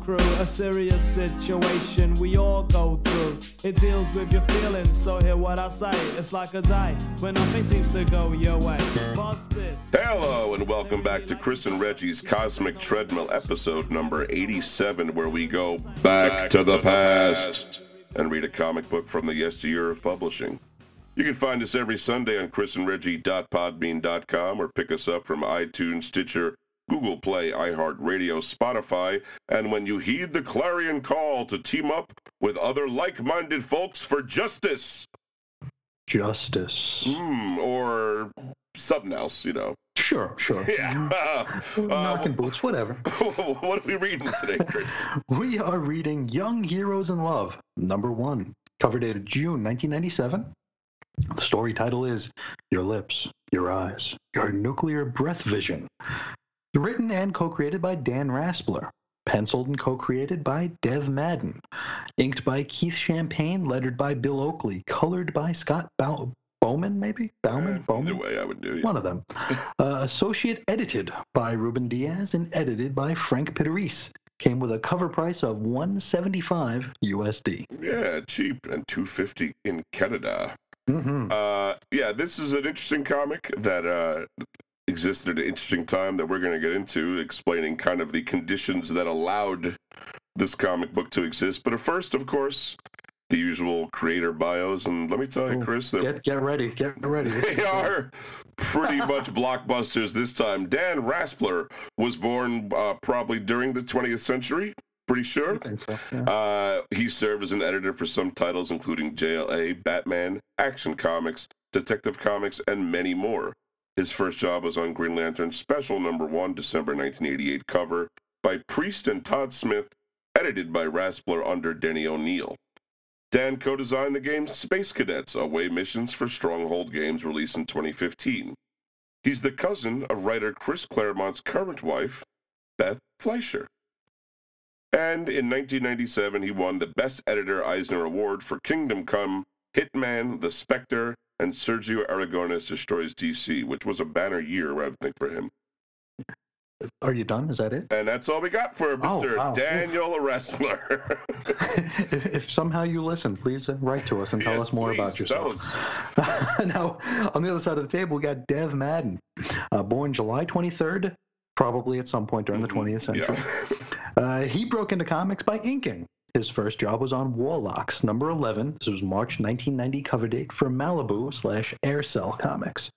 crew, a serious situation we all go through. It deals with your feelings, so hear what I say. It's like a day when nothing seems to go your way. Hello, and welcome back to Chris and Reggie's Cosmic Treadmill episode number 87, where we go back, to, the, past and read a comic book from the yesteryear of publishing. You can find us every Sunday on chrisandreggie.podbean.com or pick us up from iTunes, Stitcher, Google Play, iHeartRadio, Spotify, and when you heed the clarion call to team up with other like minded folks for justice, Justice. mm, or something else, you know. Sure, sure. Yeah. Knocking boots, whatever. what are we reading today, Chris? We are reading Young Heroes in Love, number one, cover dated June 1997. The story title is Your Lips, Your Eyes, Your Nuclear Breath Vision. Written and co created by Dan Raspler. Penciled and co created by Dev Madan. Inked by Keith Champagne, lettered by Bill Oakley, colored by Scott Bow- Bowman, maybe? Bowman? Either Bowman? way, I would do it. One of them. Uh, associate edited by Ruben Diaz and edited by Frank Pittarese. Came with a cover price of 175 USD. Yeah, cheap and 250 in Canada. Mm-hmm. Uh, yeah, this is an interesting comic that uh, existed at an interesting time that we're going to get into, explaining kind of the conditions that allowed this comic book to exist. But at first, of course, the usual creator bios. And let me tell you, Chris, that Get get ready, get ready. They are pretty much blockbusters this time. Dan Raspler was born uh, probably during the 20th century, pretty sure. So. yeah. Uh, he served as an editor for some titles, including JLA, Batman, Action Comics, Detective Comics, and many more. His first job was on Green Lantern Special Number 1, December 1988 cover by Priest and Todd Smith, edited by Raspler under Denny O'Neil. Dan co designed the game Space Cadets Away Missions for Stronghold Games, released in 2015. He's the cousin of writer Chris Claremont's current wife, Beth Fleisher. And in 1997, he won the Best Editor Eisner Award for Kingdom Come, Hitman, The Spectre, and Sergio Aragones Destroys DC, which was a banner year, I would think, for him. Are you done? Is that it? And that's all we got for Mr. Oh, wow. Daniel Raspler. if, if somehow you listen, please uh, write to us and tell Yes, us more about please, yourself. now, on the other side of the table, we got Dev Madan, uh, born July 23rd, probably at some point during the 20th century. Yeah. Uh, he broke into comics by inking. His first job was on Warlocks, number 11. This was March 1990 cover date for Malibu slash Aircel Comics.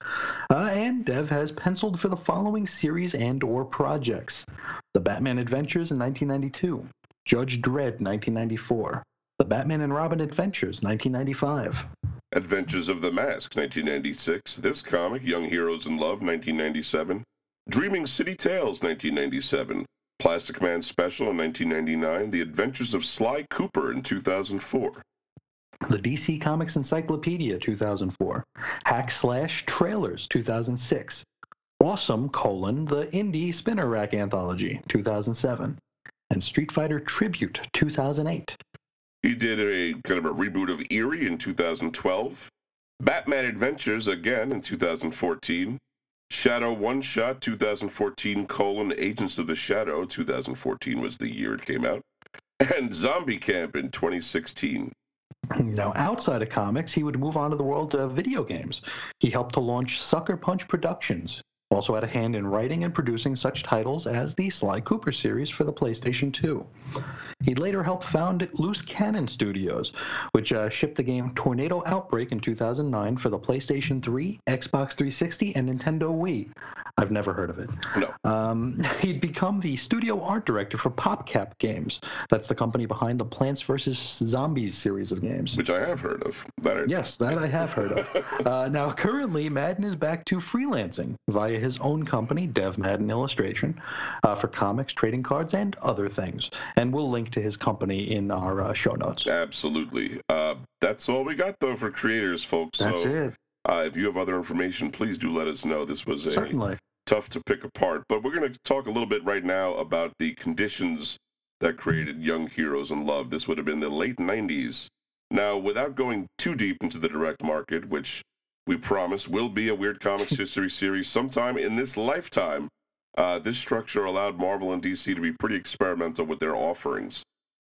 Uh, and Dev has penciled for the following series and or projects. The Batman Adventures in 1992. Judge Dredd 1994. The Batman and Robin Adventures 1995. Adventures of the Mask, 1996. This comic, Young Heroes in Love, 1997. Dreaming City Tales, 1997. Plastic Man Special in 1999. The Adventures of Sly Cooper in 2004. The DC Comics Encyclopedia 2004. Hack Slash Trailers 2006. Awesome colon the Indie Spinner Rack Anthology 2007. And Street Fighter Tribute 2008. He did a kind of a reboot of Eerie in 2012. Batman Adventures again in 2014. Shadow One Shot 2014 colon Agents of the Shadow 2014 was the year it came out. And Zombie Camp in 2016. Now, outside of comics, he would move on to the world of video games. He helped to launch Sucker Punch Productions. Also had a hand in writing and producing such titles as the Sly Cooper series for the PlayStation 2. He later helped found Loose Cannon Studios, which uh, shipped the game Tornado Outbreak in 2009 for the PlayStation 3, Xbox 360, and Nintendo Wii. I've never heard of it. No. Um, he'd become the studio art director for PopCap Games. That's the company behind the Plants vs. Zombies series of games. which I have heard of. That Yes, that I have heard of. Uh, now, currently, Madan is back to freelancing via his own company, Dev Madan Illustration, uh, for comics, trading cards, and other things. And we'll link to his company in our uh, show notes. Absolutely. Uh, that's all we got though for creators, folks. That's so it. Uh, if you have other information, please do let us know. This was a Certainly. tough to pick apart, but we're going to talk a little bit right now about the conditions that created Young Heroes in Love. This would have been the late 90s. Now, without going too deep into the direct market, which we promise will be a Weird Comics History series sometime in this lifetime, Uh, this structure allowed Marvel and DC to be pretty experimental with their offerings.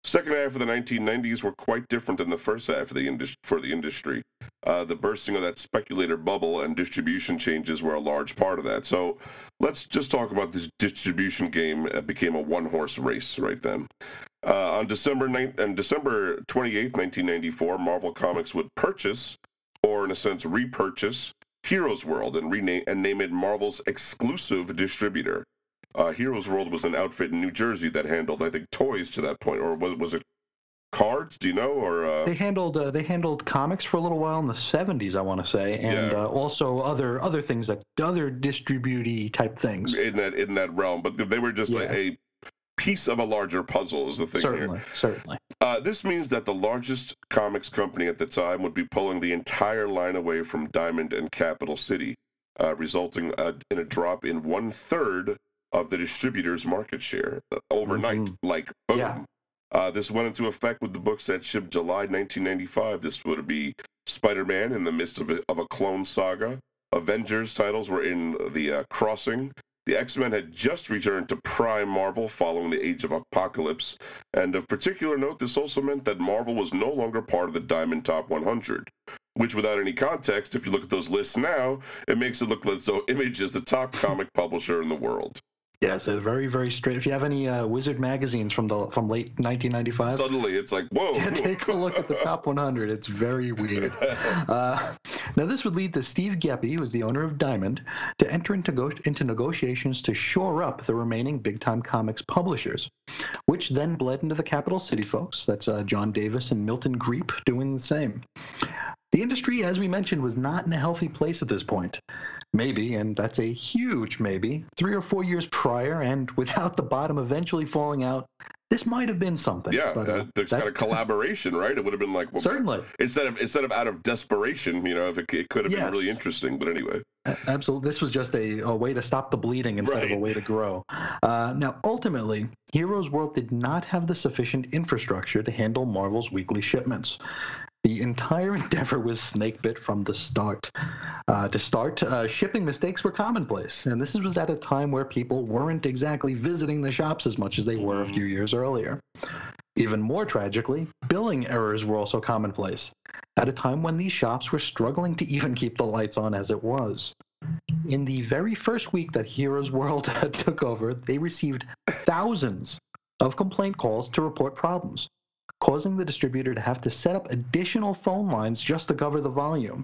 Second half of the 1990s were quite different than the first half of the indus- for the industry. Uh, the bursting of that speculator bubble and distribution changes were a large part of that. So let's just talk about this distribution game. It became a one horse race right then. Uh, on December 9, on December 28, 1994, Marvel Comics would purchase, or in a sense repurchase, Heroes World and rename and name it Marvel's exclusive distributor. Uh, Heroes World was an outfit in New Jersey that handled, I think, toys to that point, or was was it cards? Do you know? Or uh... they handled uh, they handled comics for a little while in the '70s, I want to say, and Yeah. uh, also other other things that other distributey type things. in that in that realm, but they were just Yeah. a, a piece of a larger puzzle. Is the thing here. Certainly, certainly. Uh, this means that the largest comics company at the time would be pulling the entire line away from Diamond and Capital City, uh, resulting uh, in a drop in one third of the distributor's market share uh, overnight. Mhm. Like boom. Yeah. Uh, this went into effect with the books that shipped July 1995. This would be Spider-Man in the midst of a, of a clone saga. Avengers titles were in the uh, Crossing. The X-Men had just returned to Prime Marvel following the Age of Apocalypse, and of particular note, this also meant that Marvel was no longer part of the Diamond Top 100. Which, without any context, if you look at those lists now, it makes it look as though Image is the top comic publisher in the world. Yes, it's very very straight. If you have any uh, Wizard magazines from the from late 1995, Suddenly, it's like, whoa! take a look at the top 100. It's very weird. Uh, now, this would lead to Steve Geppi, who is the owner of Diamond, to enter into, go- into negotiations to shore up the remaining big time comics publishers, which then bled into the Capital City folks. That's uh, John Davis and Milton Griepp doing the same. The industry, as we mentioned, was not in a healthy place at this point. Maybe, and that's a huge maybe, three or four years prior, and without the bottom eventually falling out, this might have been something. Yeah, but, uh, there's that- kind of collaboration, right? It would have been like well, Certainly. instead of instead of out of desperation, you know, if it, it could have been really interesting. But anyway, Absolutely. This was just a, a way to stop the bleeding instead of a way to grow. Uh, now, ultimately, Heroes World did not have the sufficient infrastructure to handle Marvel's weekly shipments. The entire endeavor was snakebit from the start. Uh, to start, uh, shipping mistakes were commonplace, and this was at a time where people weren't exactly visiting the shops as much as they were a few years earlier. Even more tragically, billing errors were also commonplace, at a time when these shops were struggling to even keep the lights on as it was. In the very first week that Heroes World took over, they received thousands of complaint calls to report problems, causing the distributor to have to set up additional phone lines just to cover the volume.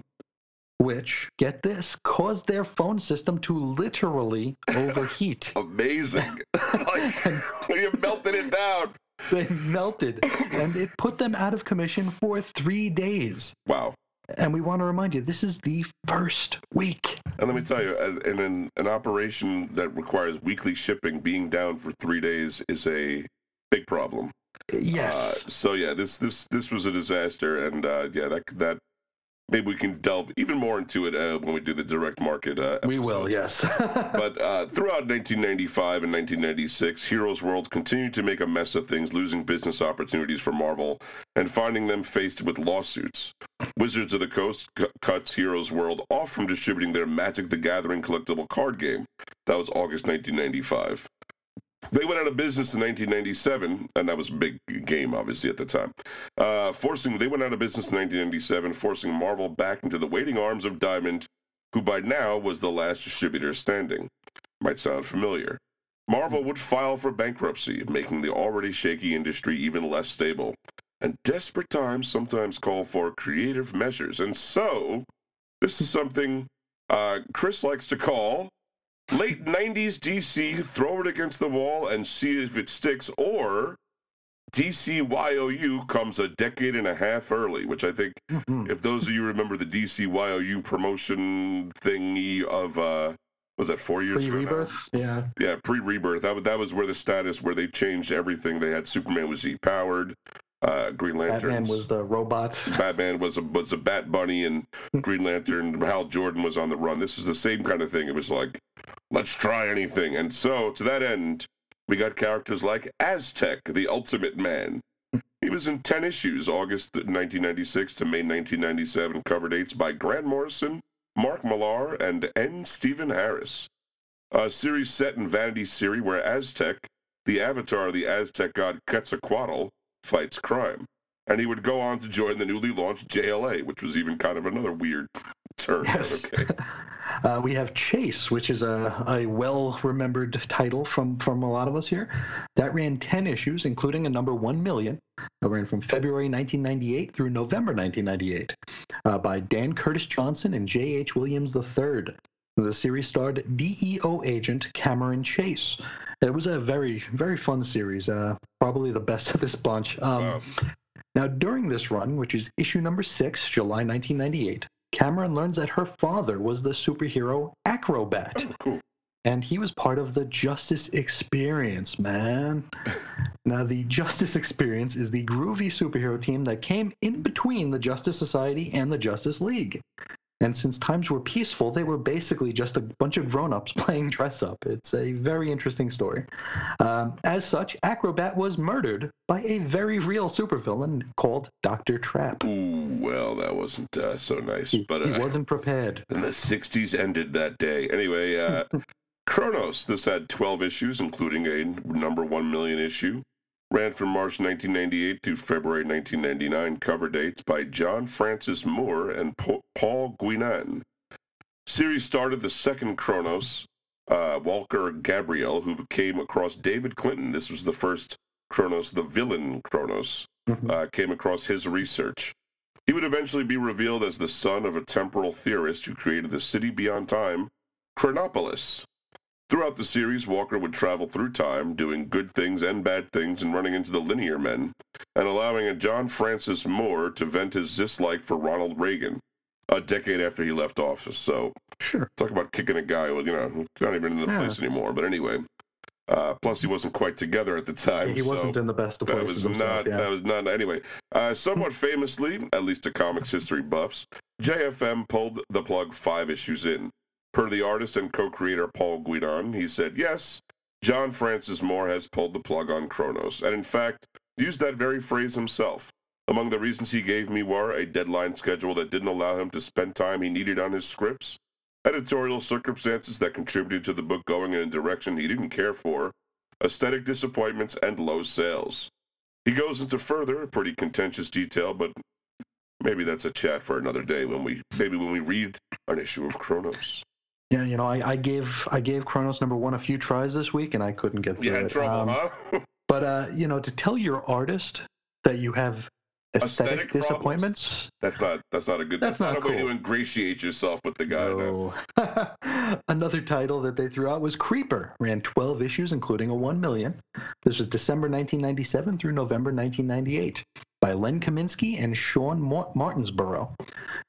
Which, get this, caused their phone system to literally overheat. amazing! like you melted it down. they melted, and it put them out of commission for three days. Wow. And we want to remind you, this is the first week. And let me tell you, uh, in an, an operation that requires weekly shipping, being down for three days is a big problem. Yes. Uh, so yeah, this this this was a disaster, and uh, yeah, that that maybe we can delve even more into it uh, when we do the direct market. Uh, we will, yes. But uh, throughout 1995 and 1996, Heroes World continued to make a mess of things, losing business opportunities for Marvel and finding them faced with lawsuits. Wizards of the Coast cu- cuts Heroes World off from distributing their Magic the Gathering collectible card game. That was August 1995. They went out of business in 1997, and that was a big game, obviously, at the time. Uh, forcing they went out of business in 1997, forcing Marvel back into the waiting arms of Diamond, who by now was the last distributor standing. Might sound familiar. Marvel would file for bankruptcy, making the already shaky industry even less stable. And desperate times sometimes call for creative measures. And so, this is something uh, Chris likes to call late 90s DC, throw it against the wall and see if it sticks, or DCYOU comes a decade and a half early, which I think Mhm. if those of you remember the DCYOU promotion thingy of uh was that four years Pre ago? now? Yeah. Yeah, pre rebirth. That was that was where the status where they changed everything. They had Superman was Z powered, uh Green Lantern Batman was the robot. Batman was a was a Bat Bunny and Green Lantern. Hal Jordan was on the run. This is the same kind of thing. It was like, let's try anything. And so to that end, we got characters like Aztec, the Ultimate Man. He was in ten issues, August 1996 to May 1997. Cover dates by Grant Morrison, Mark Millar, and N. Stephen Harris. A series set in Vanity City where Aztec, the avatar of the Aztec god Quetzalcoatl, fights crime. And he would go on to join the newly launched JLA, which was even kind of another weird turn. but Yes. Okay. Uh, we have Chase, which is a, a well remembered title from, from a lot of us here. That ran 10 issues, including a number 1 million. That ran from February 1998 through November 1998 uh, by Dan Curtis Johnson and J.H. Williams III. The series starred DEO agent Cameron Chase. It was a very, very fun series, uh, probably the best of this bunch. Um, Wow. now, during this run, which is issue number six, July 1998, Cameron learns that her father was the superhero Acrobat, Oh, cool. and he was part of the Justice Experience, man. now, the Justice Experience is the groovy superhero team that came in between the Justice Society and the Justice League. And since times were peaceful, they were basically just a bunch of grown ups playing dress up. It's a very interesting story. Um, as such, Acrobat was murdered by a very real supervillain called Dr. Trap. Ooh, well, that wasn't uh, so nice. He, But he uh, wasn't prepared. And the 60s ended that day. Anyway, uh, Chronos, this had 12 issues, including a number 1 million issue. Ran from March 1998 to February 1999. Cover dates by John Francis Moore and Paul Guinan. Series started the second Chronos, uh, Walker Gabriel, who came across David Clinton. This was the first Chronos, the villain Chronos, Mhm. uh, came across his research. He would eventually be revealed as the son of a temporal theorist who created the city beyond time, Chronopolis. Throughout the series, Walker would travel through time, doing good things and bad things and running into the linear men, and allowing a John Francis Moore to vent his dislike for Ronald Reagan a decade after he left office. So, Sure. talk about kicking a guy, well, you know, not even in the Yeah. place anymore. But anyway, uh, plus he wasn't quite together at the time. He so- wasn't in the best of that places was himself. not. yeah. That was not. Anyway, uh, somewhat famously, at least to comics history buffs, JFM pulled the plug five issues in. Per the artist and co-creator Paul Guinan, he said, "Yes, John Francis Moore has pulled the plug on Chronos, and in fact, used that very phrase himself. Among the reasons he gave me were a deadline schedule that didn't allow him to spend time he needed on his scripts." Editorial circumstances that contributed to the book going in a direction he didn't care for, aesthetic disappointments, and low sales. He goes into further, pretty contentious detail, but maybe that's a chat for another day when we maybe when we read an issue of Chronos. Yeah, you know, I, I gave I gave Chronos number one a few tries this week, and I couldn't get through You had it. trouble, Um, huh? But uh, you know, to tell your artist that you have aesthetic, Aesthetic disappointments. that's not that's not a good That's that's, not not, a way to ingratiate yourself with the guy. No. No. Another title that they threw out was Creeper. Ran 12 issues, including a 1 million. This was December 1997 through November 1998 by Len Kaminski and Sean Mar- Martinbrough.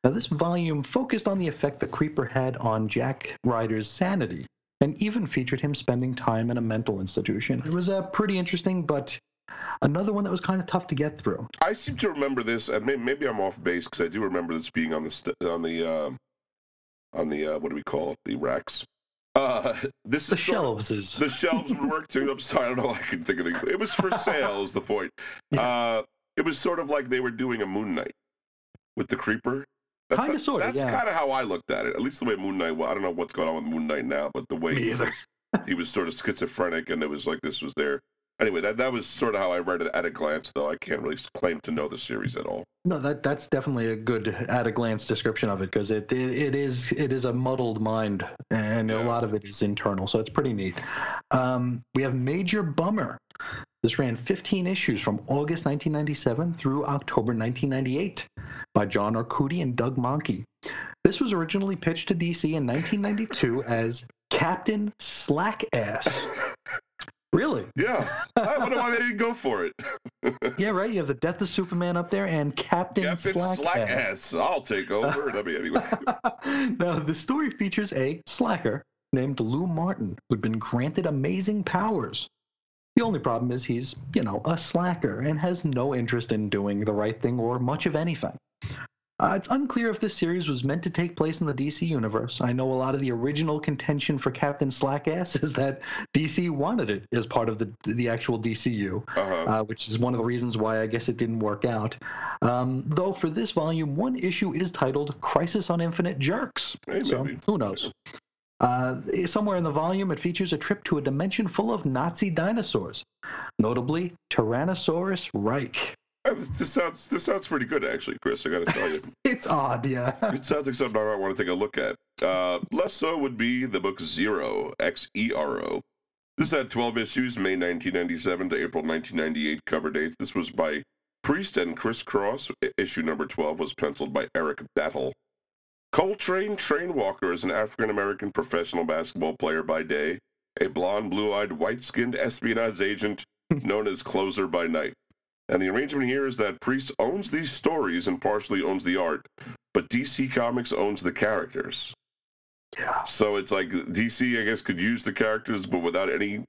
Now, this volume focused on the effect the Creeper had on Jack Ryder's sanity and even featured him spending time in a mental institution. It was uh, pretty interesting, but another one that was kind of tough to get through. I seem to remember this, and maybe, I'm off base because I do remember this being on the st- on the uh, on the uh, what do we call it? The racks. Uh, this The is shelves is. the shelves would work too. I'm sorry, I don't know. I can think of it. It was for sale. is the point. Yes. Uh, it was sort of like they were doing a Moon Knight with the Creeper. That's Kinda, how- sorta, That's yeah. kind of how I looked at it. At least the way Moon Knight. Well, I don't know what's going on with Moon Knight now, but the way he was, he was sort of schizophrenic, and it was like this was there. Anyway, that that was sort of how I read it at a glance. Though I can't really claim to know the series at all. No, that that's definitely a good at a glance description of it because it, it it is it is a muddled mind and a lot of it is internal, so it's pretty neat. Um, we have Major Bummer. This ran 15 issues from August 1997 through October 1998 by John Arcudi and Doug Mahnke. This was originally pitched to DC in 1992 as Captain Slackass. Really? Yeah, I wonder why they didn't go for it. Yeah, right. You have the Death of Superman up there and Captain, Captain Slackass. Slackass. I'll take over. I mean, anyway. now, the story features a slacker named Lou Martin who'd been granted amazing powers. The only problem is he's, you know, a slacker and has no interest in doing the right thing or much of anything. Uh, it's unclear if this series was meant to take place in the DC universe. I know a lot of the original contention for Captain Slackass is that DC wanted it as part of the the actual DCU Uh-huh. uh, which is one of the reasons why I guess it didn't work out. Um, though for this volume, one issue is titled "Crisis on Infinite Jerks," Hey, so maybe. who knows? Uh, somewhere in the volume, it features a trip to a dimension full of Nazi dinosaurs, notably Tyrannosaurus Reich. Uh, This sounds this sounds pretty good, actually, Chris. I got to tell you, It's odd, yeah. it sounds like something I might want to take a look at. Uh, less so would be the book Zero X E R O. This had 12 issues, May 1997 to April 1998 cover dates. This was by Priest and Chris Cross. Issue number 12 was penciled by Eric Battle. Coltrane Trainwalker is an African American professional basketball player by day, a blonde, blue eyed, white skinned espionage agent known as Closer by night. And the arrangement here is that Priest owns these stories and partially owns the art, but DC Comics owns the characters. Yeah. So it's like DC, I guess, could use the characters, but without any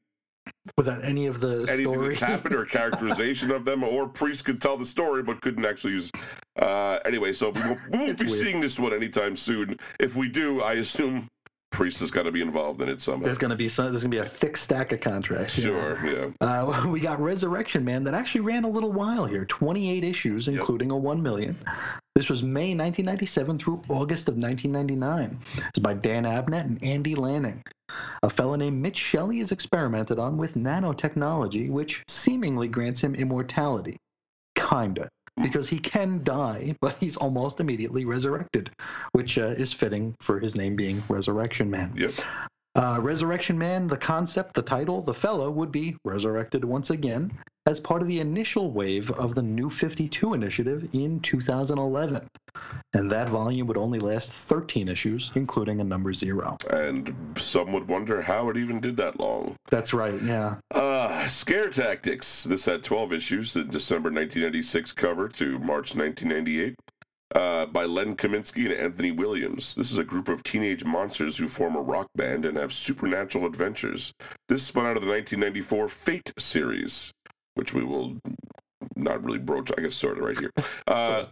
Without any of the anything story. that's happened or characterization of them, or Priest could tell the story but couldn't actually use. Uh, anyway, so we won't, we won't be weird. seeing this one anytime soon. If we do, I assume Priest has got to be involved in it somehow. There's gonna be some, there's gonna be a thick stack of contracts. Sure, yeah. Uh, we got Resurrection Man that actually ran a little while here, 28 issues, Yep. including a 1 million. This was May 1997 through August of 1999. It's by Dan Abnett and Andy Lanning. A fellow named Mitch Shelley is experimented on with nanotechnology, which seemingly grants him immortality. Kinda. Because he can die, but he's almost immediately resurrected, which uh, is fitting for his name being Resurrection Man. Yep. Uh, Resurrection Man, the concept, the title, the fellow would be resurrected once again as part of the initial wave of the New 52 initiative in 2011. And that volume would only last 13 issues, including a number zero. And some would wonder how it even did that long. That's right, yeah. Uh, Scare Tactics. This had 12 issues, the December 1996 cover to March 1998. Uh, by Len Kaminski and Anthony Williams. This is a group of teenage monsters who form a rock band and have supernatural adventures. This spun out of the 1994 Fate series, which we will not really broach, I guess, sort of right here. Uh,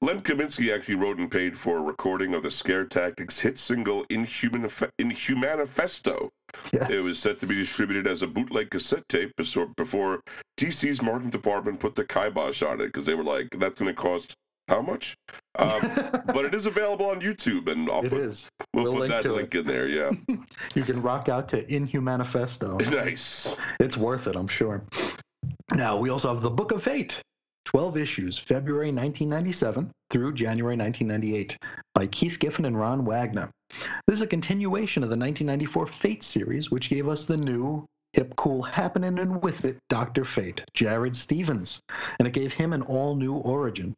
Len Kaminski actually wrote and paid for a recording of the Scare Tactics hit single Inhuman, Inhumanifesto. Yes. It was set to be distributed as a bootleg cassette tape before, before DC's marketing department put the kibosh on it because they were like, that's going to cost how much? Um, but it is available on YouTube, and I'll it put, is. we'll, We'll put link that to it. link in there. Yeah, You can rock out to Inhumanifesto. nice. It's worth it, I'm sure. Now, we also have The Book of Fate, 12 issues, February 1997 through January 1998, by Keith Giffen and Ron Wagner. This is a continuation of the 1994 Fate series, which gave us the new hip, cool, happening and with it Dr. Fate, Jared Stevens, and it gave him an all new origin.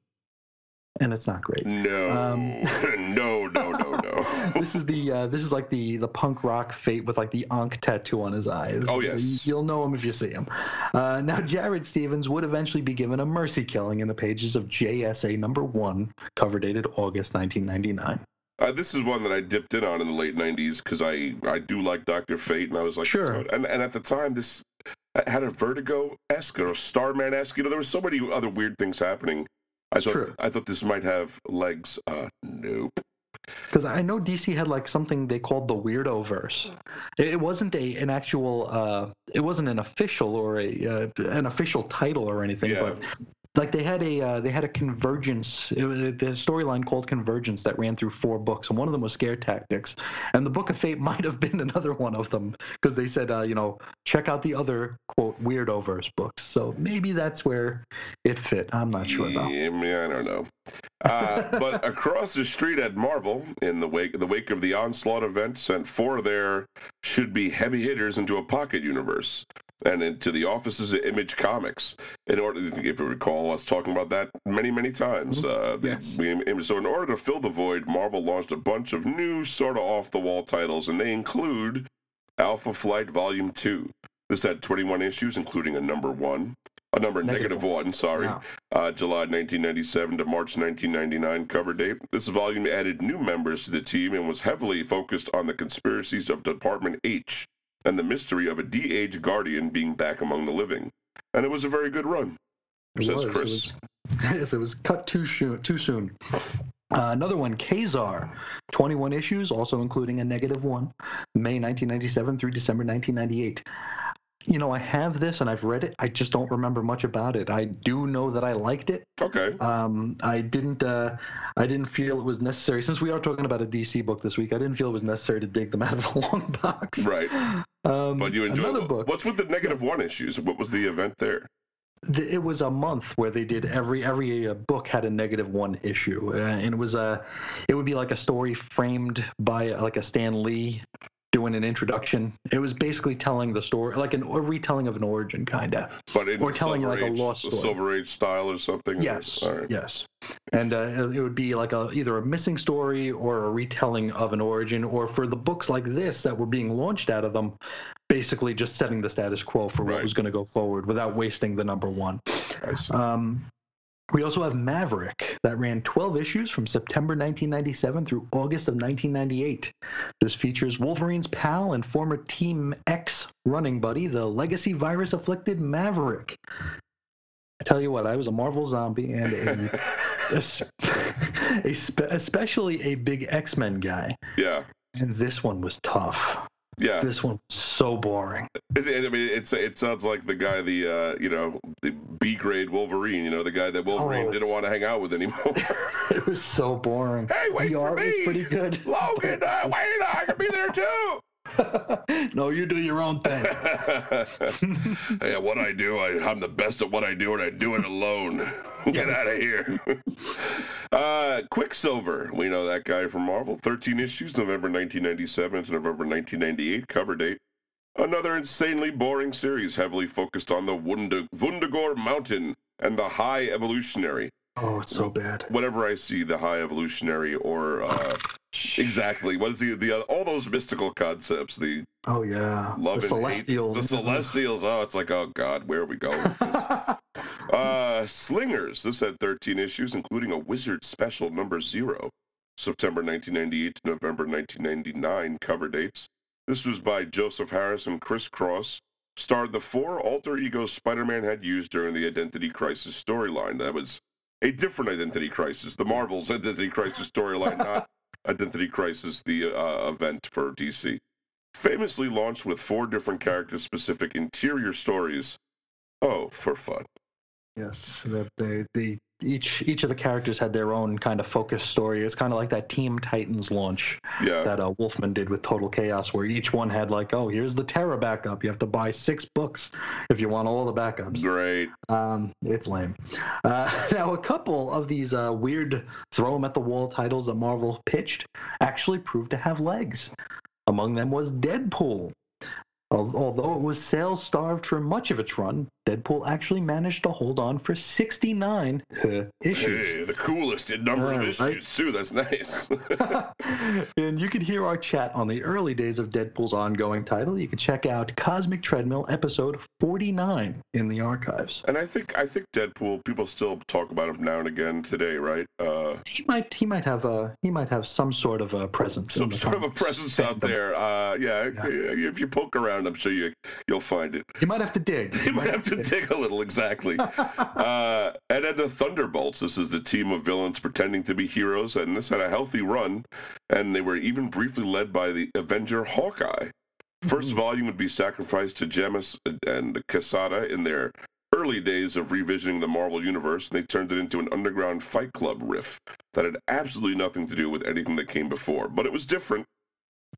And it's not great. No, Um, no, no, no, no. this is the uh, this is like the the punk rock fate with like the Ankh tattoo on his eyes. Oh, yes. you'll know him if you see him. Uh, now Jared Stevens would eventually be given a mercy killing in the pages of JSA number one, cover dated August 1999. Uh, this is one that I dipped in on in the late '90s because I I do like Doctor Fate, and I was like, Sure. And and at the time, this had a Vertigo esque or Starman esque. You know, there were so many other weird things happening. I thought true. I thought this might have legs. Uh, nope. Because I know DC had like something they called the Weirdo Verse. It, wasn't a an actual. Uh, it wasn't an official or a uh, an official title or anything, Yeah. but like they had a uh, they had a convergence it was the storyline called convergence that ran through four books and one of them was scare tactics and the book of fate might have been another one of them because they said uh, you know check out the other quote weirdo verse books. So maybe that's where it fit. I'm not sure though. Yeah, I mean, I don't know. Uh, but across the street at Marvel, in the wake the wake of the Onslaught event, sent four of their should be heavy hitters into a pocket universe and into the offices of Image Comics. In order, if you recall, us talking about that many many times. Uh, Yes. we- so in order to fill the void, Marvel launched a bunch of new sort of off the wall titles, and they include Alpha Flight Volume Two. This had 21 issues, including a number one, a number Negative negative one. Sorry Wow. uh, July 1997 to March 1999 cover date. This volume added new members to the team and was heavily focused on the conspiracies of Department H and the mystery of a de-age guardian being back among the living. And it was a very good run, It says was, it Chris. was- yes it was cut too soon too soon uh, another one, Ka-Zar, 21 issues, also including a negative one, May 1997 through December 1998. You know, I have this and I've read it. I just don't remember much about it. I do know that I liked it. Okay. Um, I didn't. Uh, I didn't feel it was necessary. Since we are talking about a DC book this week, I didn't feel it was necessary to dig them out of the long box. Right. Um, But you enjoyed another book. What's with the negative one issues? What was the event there? th- it was a month where they did every every uh, book had a negative one issue, uh, and it was a it would be like a story framed by uh, like a Stan Lee doing an introduction. It was basically telling the story like an a retelling of an origin, kind of. But in Or the telling like a lost story. Silver Age style or something. Yes, right. yes, and uh, it would be like a either a missing story or a retelling of an origin, or for the books like this that were being launched out of them, basically just setting the status quo for what Right. was going to go forward without wasting the number one. I see. Um, we also have Maverick that ran 12 issues from September 1997 through August of 1998. This features Wolverine's pal and former Team X running buddy, the legacy virus afflicted Maverick. I tell you what, I was a Marvel zombie and a, a, a spe- especially a big X Men guy. yeah. And this one was tough. Yeah. This one so boring. It, it- I mean, it's it sounds like the guy, the uh, you know, the B grade Wolverine. You know, the guy that Wolverine Oh, didn't want to hang out with anymore. it was so boring. hey, wait the for art me, was pretty good. Logan. Uh, wait, I can be there too. no, you do your own thing. yeah, what I do, I, I'm the best at what I do, and I do it alone. Get out of here. uh, Quicksilver, we know that guy from Marvel. 13 issues, November 1997 to November 1998, cover date. Another insanely boring series, heavily focused on the Wund- Wundagore Mountain and the High Evolutionary. Oh, it's so bad. Whenever I see the High Evolutionary or uh, exactly what is the the all those mystical concepts, the Oh yeah, love the and hate, Celestials. the Celestials. Oh, it's like oh god, where are we going? With this? Uh, Slingers. This had 13 issues, including a Wizard special number zero, September 1998 to November 1999 cover dates. This was by Joseph Harris and Chris Cross. Starred the four alter egos Spider-Man had used during the Identity Crisis storyline. That was a different Identity Crisis, the Marvel's Identity Crisis storyline, not Identity Crisis, the uh, event for DC. Famously launched with four different character-specific interior stories. Oh, for fun. yes, the, the the each each of the characters had their own kind of focus story. It's kind of like that Team Titans launch Yeah. that uh, Wolfman did with Total Chaos, where each one had like, oh, here's the Terra backup. You have to buy six books if you want all the backups. Great. Um, it's lame. Uh, now, a couple of these uh, weird them at the wall titles that Marvel pitched actually proved to have legs. Among them was Deadpool. Although it was sales starved for much of its run, Deadpool actually managed to hold on for 69 uh, issues. Hey, the coolest in number of issues, right? too. That's nice. and you can hear our chat on the early days of Deadpool's ongoing title. You can check out Cosmic Treadmill episode 49 in the archives. and I think I think Deadpool. People still talk about him now and again today, right? Uh, He might he might have a he might have some sort of a presence. some the sort of a presence out there. Uh, yeah, Yeah. if you poke around, I'm sure you you'll find it. You might have to dig. You might have to dig a little, exactly. uh, and then the Thunderbolts. This is the team of villains pretending to be heroes, and this had a healthy run. And they were even briefly led by the Avenger Hawkeye. First volume would be sacrificed to Jemas and Quesada in their early days of revisiting the Marvel Universe, and they turned it into an underground fight club riff that had absolutely nothing to do with anything that came before. But it was different,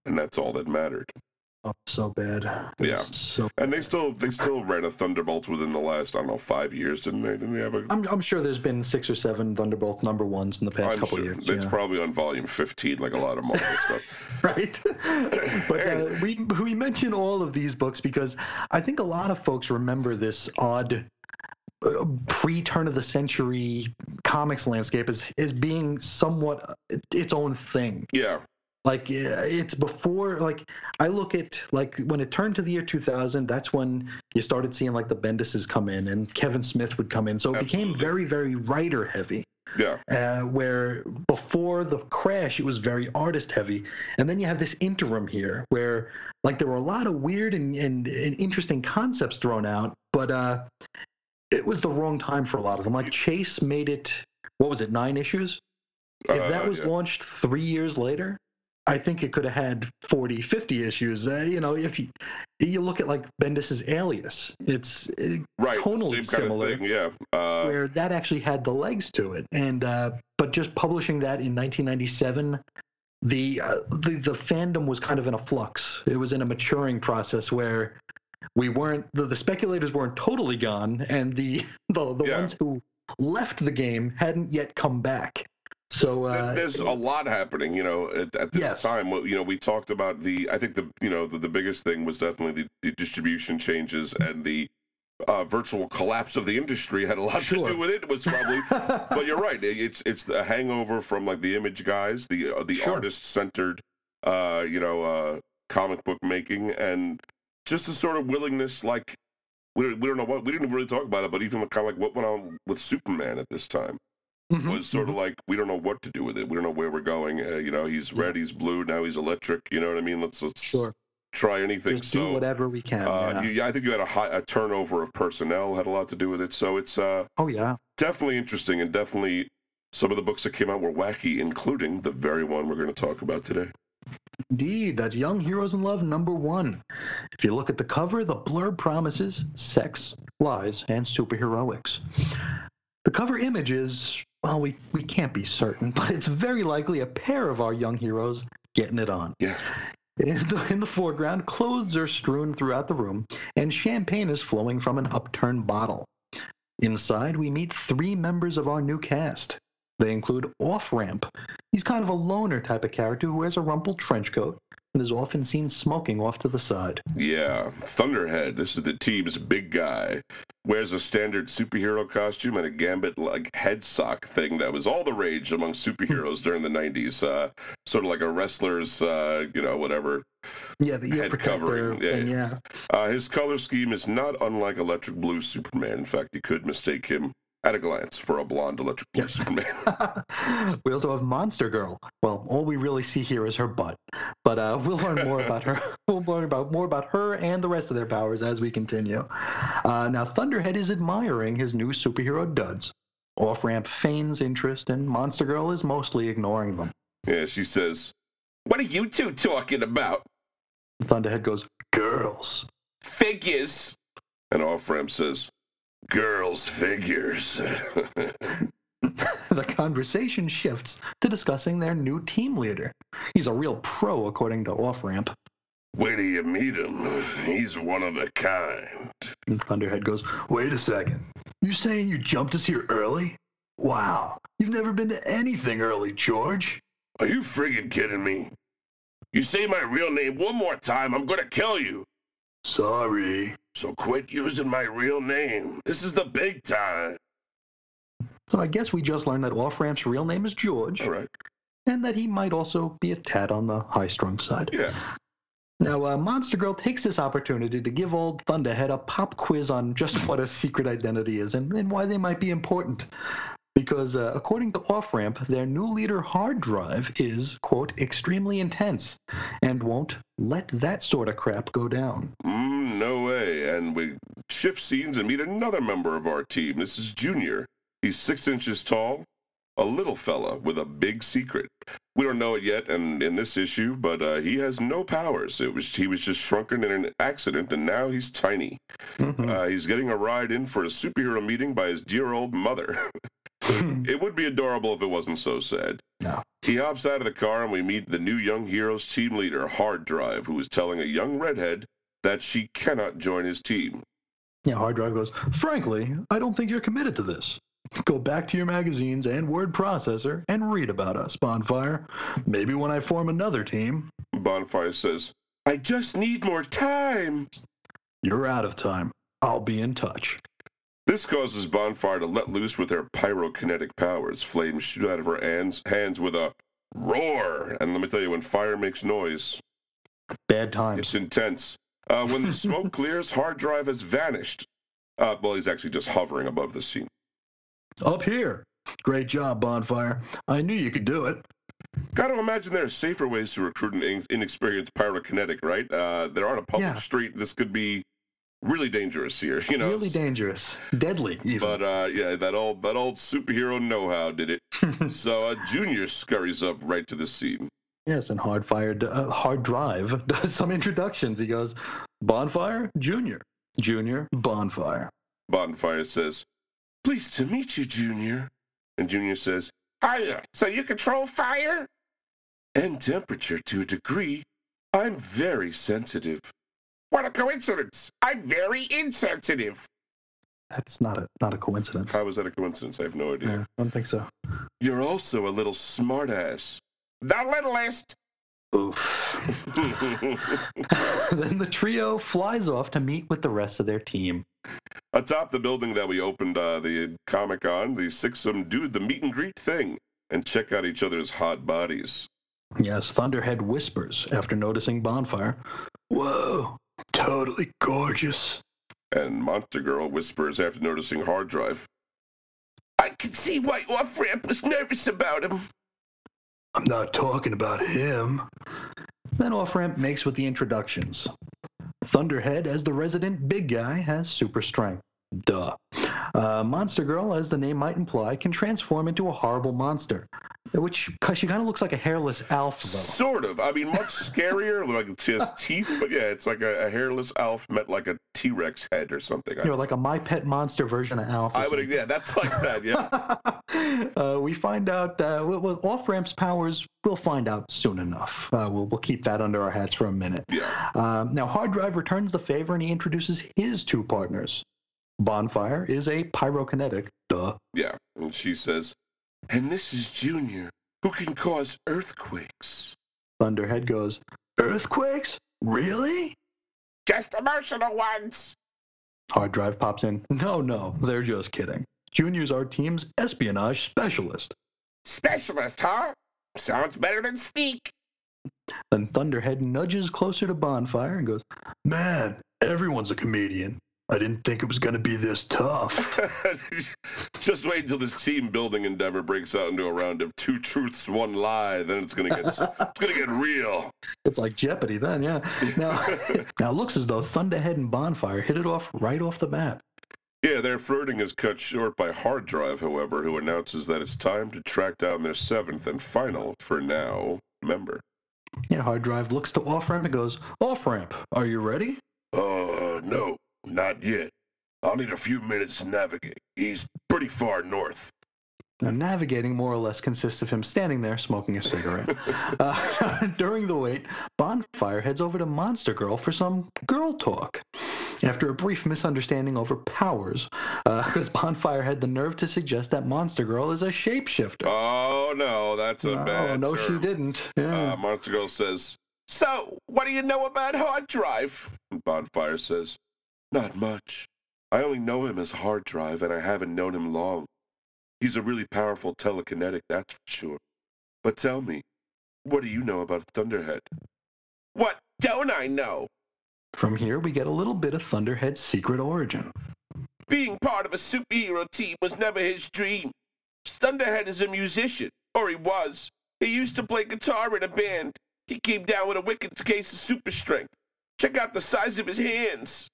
and that's all that mattered. Oh, so bad. Yeah. So And they still they still ran a Thunderbolts within the last I don't know five years, didn't they? Didn't they have a? I'm I'm sure there's been six or seven Thunderbolt number ones in the past I'm couple sure years. it's yeah. probably on volume 15, like a lot of Marvel stuff. right? but uh, we we mention all of these books because I think a lot of folks remember this odd uh, pre-turn of the century comics landscape as as being somewhat its own thing. Yeah, Like uh, it's before like I look at like when it turned to the year 2000, that's when you started seeing like the Bendises come in and Kevin Smith would come in. So it became very very writer heavy. Yeah, uh, where before the crash it was very artist heavy. And then you have this interim here where like there were a lot of weird and, and, and interesting concepts thrown out but uh it was the wrong time for a lot of them. Like chase made it what was it nine issues? If Uh, that was yeah. launched three years later I think it could have had 40, 50 issues. Uh, you know, if you you look at like Bendis's Alias, it's uh, Right, tonally same kind similar. of thing. Yeah. Uh, where that actually had the legs to it. And uh, but just publishing that in 1997, the, uh, the the fandom was kind of in a flux. It was in a maturing process where we weren't the, the speculators weren't totally gone, and the the, the Yeah. ones who left the game hadn't yet come back. So uh, There's a lot happening, you know, at, at this Yes. time. You know, we talked about the. I think the you know the, the biggest thing was definitely the, the distribution changes and the uh, virtual collapse of the industry had a lot Sure. to do with it. Was probably, but you're right. it- It's it's the hangover from like the image guys, the uh, the Sure. artist centered, uh, you know, uh, comic book making, and just a sort of willingness, like. We, we don't know what we didn't really talk about it, but even kind of like what went on with Superman at this time Mhm, was sort of like we don't know what to do with it. We don't know where we're going. Uh, you know, he's red, he's blue, now he's electric. You know what I mean? Let's let's sure. try anything. Just so do whatever we can. uh, yeah. you, I think you had a high a turnover of personnel had a lot to do with it. So it's uh, oh yeah. definitely interesting and definitely some of the books that came out were wacky, including the very one we're going to talk about today. Indeed, that's Young Heroes in Love number one. If you look at the cover, the blurb promises sex, lies, and superheroics. The cover image is, well, we, we can't be certain, but it's very likely a pair of our young heroes getting it on. Yeah. In the, in the foreground, clothes are strewn throughout the room, and champagne is flowing from an upturned bottle. Inside, we meet three members of our new cast. They include Off Ramp. He's kind of a loner type of character who wears a rumpled trench coat and is often seen smoking off to the side. Yeah, Thunderhead. This is the team's big guy. Wears a standard superhero costume and a gambit like head sock thing that was all the rage among superheroes during the 90s. Uh, sort of like a wrestler's, uh, you know, whatever. Yeah, the ear Head covering, yeah, thing, yeah. Uh, his color scheme is not unlike Electric Blue Superman. In fact, you could mistake him at a glance for a blonde Electric Blue Yes. Superman. we also have Monster Girl. Well, all we really see here is her butt, but uh, we'll learn more about her. We'll learn about more about her and the rest of their powers as we continue. Uh, now, Thunderhead is admiring his new superhero duds. Off Ramp feigns interest, and Monster Girl is mostly ignoring them. yeah, she says, What are you two talking about? Thunderhead goes, "Girls." Figures. And Off Ramp says, Girls figures. the conversation shifts to discussing their new team leader. He's a real pro, according to Off Ramp. Wait till you meet him. He's one of a kind. And Thunderhead goes, Wait a second. You saying you jumped us here early? Wow. You've never been to anything early, George. Are you friggin' kidding me? You say my real name one more time, I'm gonna kill you. Sorry. So quit using my real name. This is the big time. So I guess we just learned that Off Ramp's real name is George, right. and that he might also be a tad on the high strung side. Yeah. Now, uh, Monster Girl takes this opportunity to give old Thunderhead a pop quiz on just what a secret identity is and, and why they might be important. Because uh, according to Off Ramp, their new leader, Hard Drive, is, quote, extremely intense and won't let that sort of crap go down. Mm, no way. And we shift scenes and meet another member of our team. This is Junior. He's six inches tall, a little fella with a big secret. We don't know it yet, and in this issue, but uh, he has no powers. It was he was just shrunken in an accident, and now he's tiny. Mhm. Uh, he's getting a ride in for a superhero meeting by his dear old mother. it would be adorable if it wasn't so sad. No. He hops out of the car and we meet the new Young Heroes team leader, Hard Drive, who is telling a young redhead that she cannot join his team. Yeah, Hard Drive goes, Frankly, I don't think you're committed to this. Go back to your magazines and word processor and read about us, Bonfire. Maybe when I form another team. Bonfire says, I just need more time. You're out of time. I'll be in touch. This causes Bonfire to let loose with her pyrokinetic powers. Flames shoot out of her hands, hands with a roar. And let me tell you, when fire makes noise, Bad times. It's intense. Uh, when the smoke clears, hard drive has vanished. Uh, well, he's actually just hovering above the scene. Up here. Great job, Bonfire. I knew you could do it. Got to imagine there are safer ways to recruit an in- inexperienced pyrokinetic, right? Uh, they're on a public Yeah. street. This could be really dangerous here, you know. Really dangerous. Deadly, even. But uh, yeah, that old that old superhero know-how did it. so uh, Junior scurries up right to the scene. Yes, and Hardfire, uh, Hard Drive does some introductions. He goes, Bonfire, Junior, Junior, Bonfire. Bonfire says, Pleased to meet you, Junior. And Junior says, Hiya, so you control fire? And temperature to a degree. I'm very sensitive. What a coincidence! I'm very insensitive. That's not a not a coincidence. How was that a coincidence? I have no idea. Yeah, I don't think so. You're also a little smartass. The littlest. Oof. then the trio flies off to meet with the rest of their team. Atop the building that we opened uh, the comic on, the six of them do the meet and greet thing and check out each other's hot bodies. Yes, Thunderhead whispers after noticing Bonfire. Whoa, totally gorgeous. And Monster Girl whispers after noticing Hard Drive. I can see why Off Ramp was nervous about him. I'm not talking about him. Then Off Ramp makes with the introductions. Thunderhead, as the resident big guy, has super strength. Duh. Uh, monster Girl, as the name might imply, can transform into a horrible monster, which she kind of looks like a hairless elf. though. Sort of. I mean, much scarier. like she has teeth, but yeah, it's like a, a hairless elf met like a T Rex head or something. You know, like a My Pet Monster version of Alf. or I would, yeah, that's like that. Yeah. uh, we find out uh, off ramps powers. We'll find out soon enough. Uh, we'll we'll keep that under our hats for a minute. Yeah. Um, now, Hard Drive returns the favor and he introduces his two partners. Bonfire is a pyrokinetic. Duh. Yeah. And she says, and this is Junior, who can cause earthquakes. Thunderhead goes, Earthquakes? Really? Just emotional ones. Hard Drive pops in. No, no, they're just kidding. Junior's our team's espionage specialist. Specialist, huh? Sounds better than sneak. Then Thunderhead nudges closer to Bonfire and goes, Man, everyone's a comedian. I didn't think it was going to be this tough. Just wait until this team building endeavor breaks out into a round of two truths, one lie. Then it's gonna get it's gonna get real. It's like Jeopardy then, yeah. Now, now it looks as though Thunderhead and Bonfire hit it off right off the bat. Yeah, their flirting is cut short by Hard Drive, however, who announces that it's time to track down their seventh and final, for now, member. Yeah, Hard Drive looks to Off Ramp and goes, Off Ramp, are you ready? Uh, no, not yet. I'll need a few minutes to navigate. He's pretty far north. Now, navigating more or less consists of him standing there smoking a cigarette. uh, during the wait, Bonfire heads over to Monster Girl for some girl talk. After a brief misunderstanding over powers, because Bonfire had the nerve to suggest that Monster Girl is a shapeshifter. Oh no, that's a Oh, bad. no, she didn't. Yeah. Uh, Monster Girl says, So, what do you know about Hard Drive? Bonfire says, Not much. I only know him as Hard Drive, and I haven't known him long. He's a really powerful telekinetic, that's for sure. But tell me, what do you know about Thunderhead? What don't I know? From here, we get a little bit of Thunderhead's secret origin. Being part of a superhero team was never his dream. Thunderhead is a musician, or he was. He used to play guitar in a band. He came down with a wicked case of super strength. Check out the size of his hands.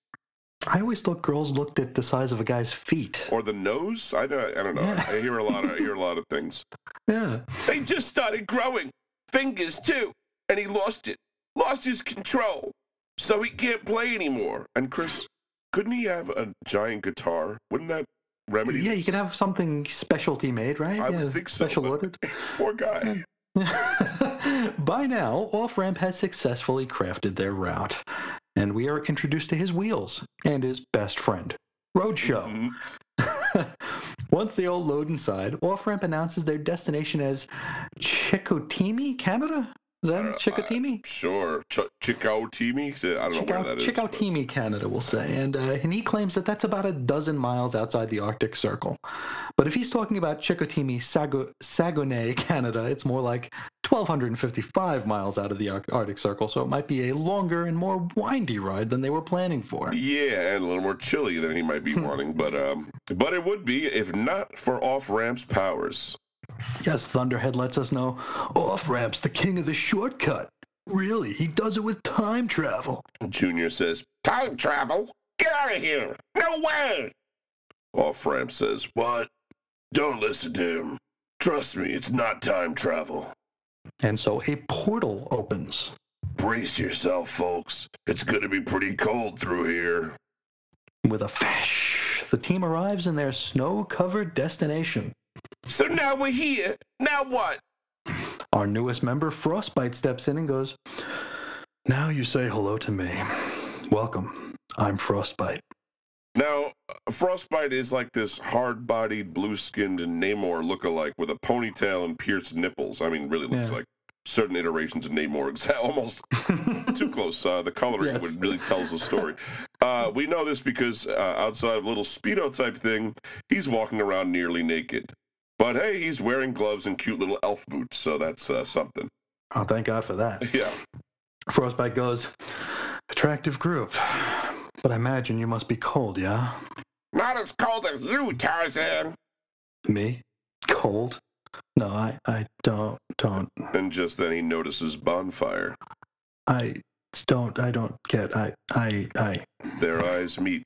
I always thought girls looked at the size of a guy's feet. Or the nose? I don't, I don't know. Yeah. I hear a lot of I hear a lot of things. Yeah. They just started growing. Fingers too. And he lost it. Lost his control. So he can't play anymore. And Chris, couldn't he have a giant guitar? Wouldn't that remedy Yeah, you this? could have something specialty made, right? I yeah, would think so, Special ordered. Poor guy. By now, Off Ramp has successfully crafted their route, and we are introduced to his wheels and his best friend, Roadshow. Mhm. Once they all load inside, Off Ramp announces their destination as Chicoutimi, Canada. Is that Uh, it? Sure. Ch- Chicoutimi? I don't know where that is. but- Canada, we'll say. And, uh, and he claims that that's about a dozen miles outside the Arctic Circle. But if he's talking about Chicoutimi, Sago- Saguenay, Canada, it's more like 1,255 miles out of the Ar- Arctic Circle. So it might be a longer and more windy ride than they were planning for. Yeah, and a little more chilly than he might be wanting, but um, but it would be if not for off ramps powers. Yes, Thunderhead lets us know Off Ramp's the king of the shortcut. Really, he does it with time travel. Junior says, "Time travel? Get out of here! No way!" Off ramp says, "What? Don't listen to him. Trust me, it's not time travel." And so a portal opens. Brace yourself, folks. It's going to be pretty cold through here. With a fash, the team arrives in their snow covered destination. So now we're here. Now what? Our newest member, Frostbite, steps in and goes, Now you say hello to me. Welcome. I'm Frostbite. Now, Frostbite is like this hard bodied, blue skinned Namor look-alike with a ponytail and pierced nipples. I mean, really looks Yeah. like certain iterations of Namor. Almost too close. Uh, the coloring Yes. would really tells the story. Uh, we know this because uh, outside of a little Speedo type thing, he's walking around nearly naked. But hey, he's wearing gloves and cute little elf boots, so that's uh, something. Oh, thank God for that. Yeah. Frostbite goes, Attractive group. But I imagine you must be cold, yeah? Not as cold as you, Tarzan. Me? Cold? No, I, I don't, don't, And just then he notices Bonfire. I don't, I don't get, I, I, I. Their eyes meet,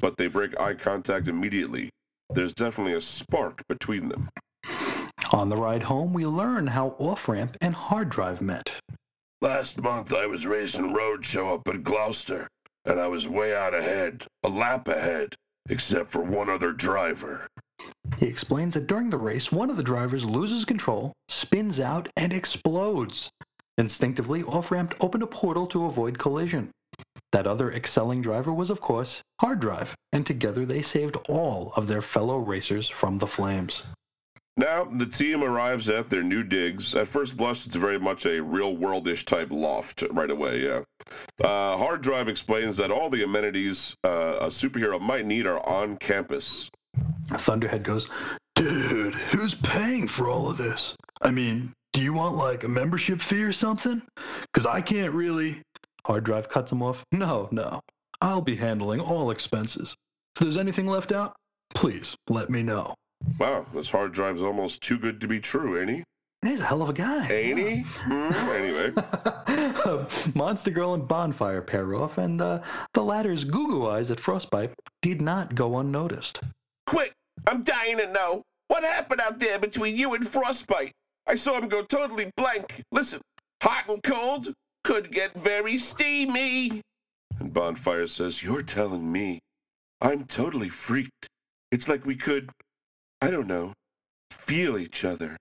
but they break eye contact immediately. There's definitely a spark between them. On the ride home, we learn how Off Ramp and Hard Drive met. Last month I was racing Roadshow up at Gloucester, and I was way out ahead, a lap ahead, except for one other driver. He explains that during the race, one of the drivers loses control, spins out, and explodes. Instinctively, Off Ramp opened a portal to avoid collision. That other excelling driver was, of course, Hard Drive, and together they saved all of their fellow racers from the flames. Now, the team arrives at their new digs. At first blush, it's very much a real worldish type loft right away, yeah. Uh, Hard Drive explains that all the amenities uh, a superhero might need are on campus. Thunderhead goes, Dude, who's paying for all of this? I mean, do you want like a membership fee or something? Because I can't really. Hard Drive cuts him off. No, no. I'll be handling all expenses. If there's anything left out, please let me know. Wow, this hard drive's almost too good to be true, ain't he? He's a hell of a guy. Ain't he? Hmm, anyway, Monster Girl and Bonfire pair off, and uh, the latter's goo eyes at Frostbite did not go unnoticed. quick! I'm dying to know. What happened out there between you and Frostbite? I saw him go totally blank. Listen, hot and cold could get very steamy. And Bonfire says, You're telling me. I'm totally freaked. It's like we could, I don't know, feel each other.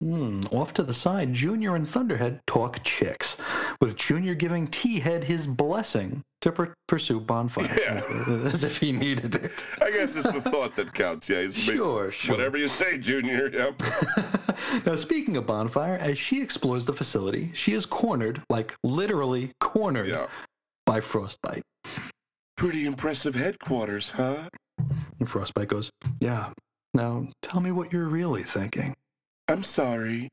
Hmm, off to the side, Junior and Thunderhead talk chicks, with Junior giving T-Head his blessing to per- pursue Bonfire, Yeah. as if he needed it. I guess it's the thought that counts. Yeah, Sure, sure. Whatever you say, Junior. Yep. now, speaking of Bonfire, as she explores the facility, she is cornered, like literally cornered, Yeah. by Frostbite. Pretty impressive headquarters, huh? And Frostbite goes, Yeah, now tell me what you're really thinking. I'm sorry.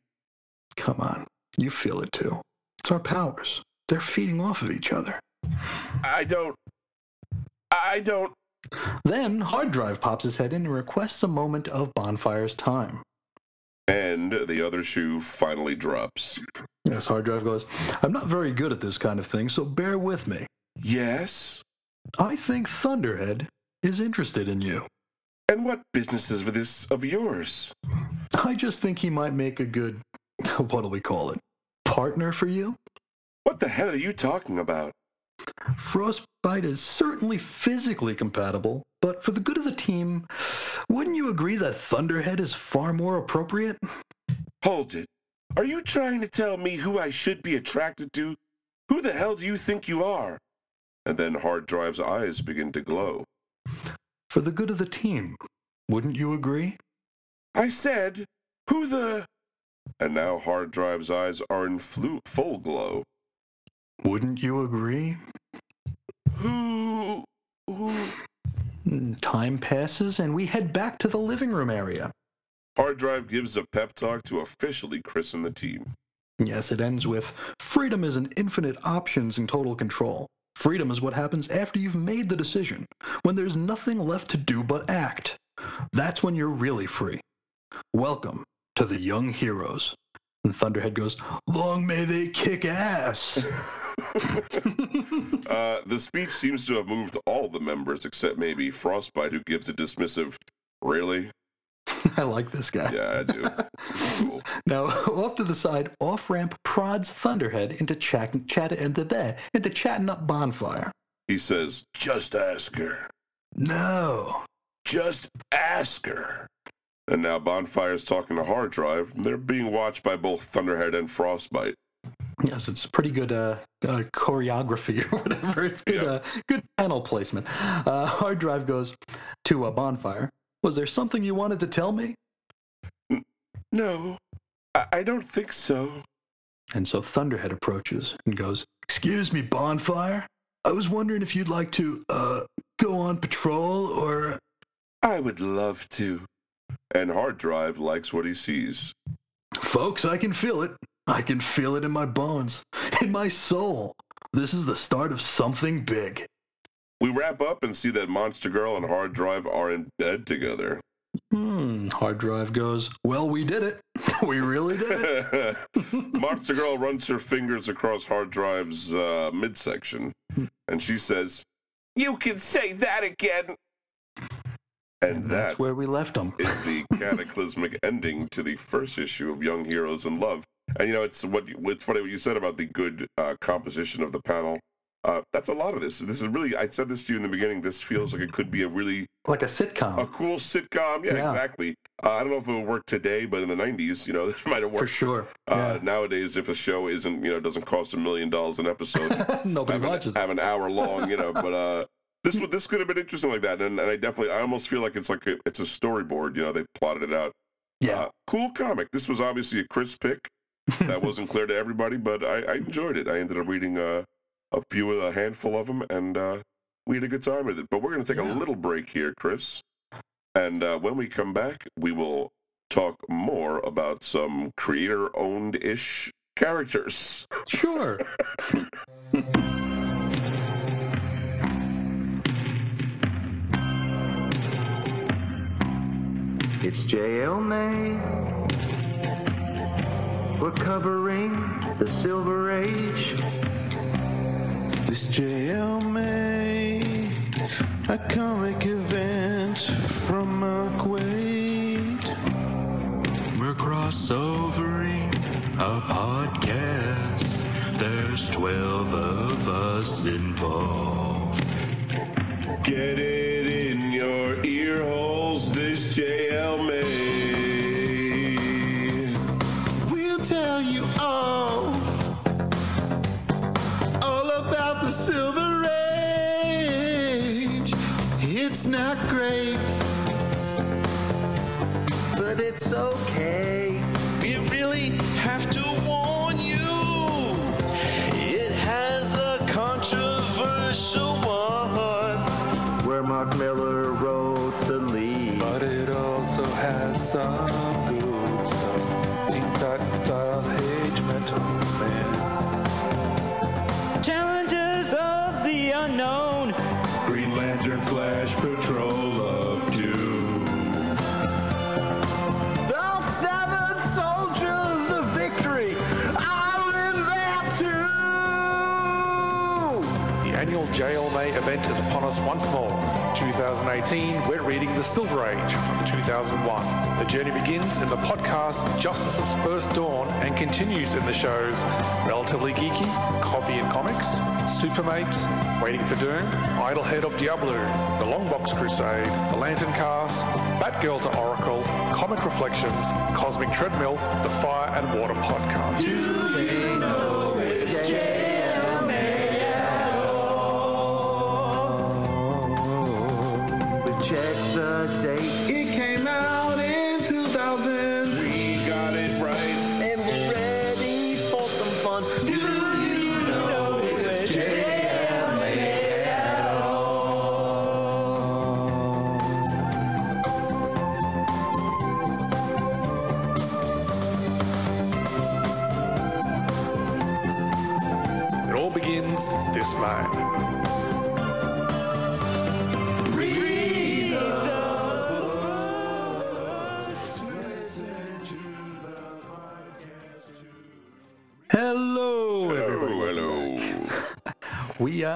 Come on, you feel it too. It's our powers. They're feeding off of each other. I don't. I don't. Then Hard Drive pops his head in and requests a moment of Bonfire's time. And the other shoe finally drops. Yes, Hard Drive goes, I'm not very good at this kind of thing, so bear with me. Yes. I think Thunderhead is interested in you. And what business is this of yours? I just think he might make a good, what do we call it, partner for you? What the hell are you talking about? Frostbite is certainly physically compatible, but for the good of the team, wouldn't you agree that Thunderhead is far more appropriate? Hold it. Are you trying to tell me who I should be attracted to? Who the hell do you think you are? And then Hard Drive's eyes begin to glow. For the good of the team, wouldn't you agree? I said, who the. And now Hard Drive's eyes are in flu- full glow. Wouldn't you agree? Who. Who. Mm, Time passes and we head back to the living room area. Hard Drive gives a pep talk to officially christen the team. Yes, it ends with freedom is an infinite options and total control. Freedom is what happens after you've made the decision, when there's nothing left to do but act. That's when you're really free. Welcome to the young heroes. And Thunderhead goes, Long may they kick ass. Uh, the speech seems to have moved all the members except maybe Frostbite, who gives a dismissive, Really? I like this guy. Yeah, I do. Cool. Now, off to the side, off ramp prods Thunderhead into chat, chat into there, into chatting up Bonfire. He says, "Just ask her. No. Just ask her." And now Bonfire's talking to Hard Drive. They're being watched by both Thunderhead and Frostbite. Yes, it's pretty good uh, uh, choreography or whatever. It's good, uh, good panel placement. Uh, Hard Drive goes to a bonfire. Was there something you wanted to tell me? No, I, I don't think so. And so Thunderhead approaches and goes, "Excuse me, bonfire. I was wondering if you'd like to uh, go on patrol or." I would love to. And Hard Drive likes what he sees. Folks, I can feel it. I can feel it in my bones, in my soul. This is the start of something big. We wrap up and see that Monster Girl and Hard Drive are in bed together. Hmm. Hard Drive goes, Well, we did it. we really did it. Monster Girl runs her fingers across Hard Drive's uh, midsection, and she says, "You can say that again." And And that that's where we left them. is the cataclysmic ending to the first issue of Young Heroes in Love. And you know, it's what it's funny what you said about the good uh, composition of the panel. Uh, that's a lot of this. This is really. I said this to you in the beginning. This feels like it could be a really Like a sitcom, a cool sitcom. Yeah, Yeah. exactly. Uh, I don't know if it would work today, but in the '90s, you know, this might have worked for sure. Uh, Yeah. Nowadays, if a show isn't, you know, doesn't cost a million dollars an episode, Nobody have, watches. an, have an hour long, you know. But uh, this would this could have been interesting like that, and, and I definitely, I almost feel like it's like a, it's a storyboard. You know, they plotted it out. Yeah. Uh, cool comic. This was obviously a Chris pick. That wasn't clear to everybody, but I, I enjoyed it. I ended up reading uh, a few, a handful of them, and uh, we had a good time with it. But we're going to take Yeah. a little break here, Chris. And uh, when we come back, we will talk more about some creator owned ish characters. Sure. It's JL May. We're covering the Silver Age. This JL May, a comic event from Mark Waid. We're crossovering a podcast. There's 12 of us involved. Get it in your ear holes, this JL May. We'll tell you all, all about the Silver Age. It's not great, But it's okay. We really have to warn you. It has a controversial one. Where Mark Millar wrote some good stuff. Teen Titan style Age Metal Man. Challenges of the unknown. Green Lantern Flash Patrol of Doom. The seven soldiers of victory are in there too. The annual JLMA event is upon us once more. 2018, we're reading The Silver Age from 2001. The journey begins in the podcast Justice's First Dawn and continues in the shows Relatively Geeky, Coffee and Comics, Supermates, Waiting for Doom, Idlehead of Diablo, The Longbox Crusade, The Lantern Cast, Batgirl to Oracle, Comic Reflections, Cosmic Treadmill, The Fire and Water Podcast.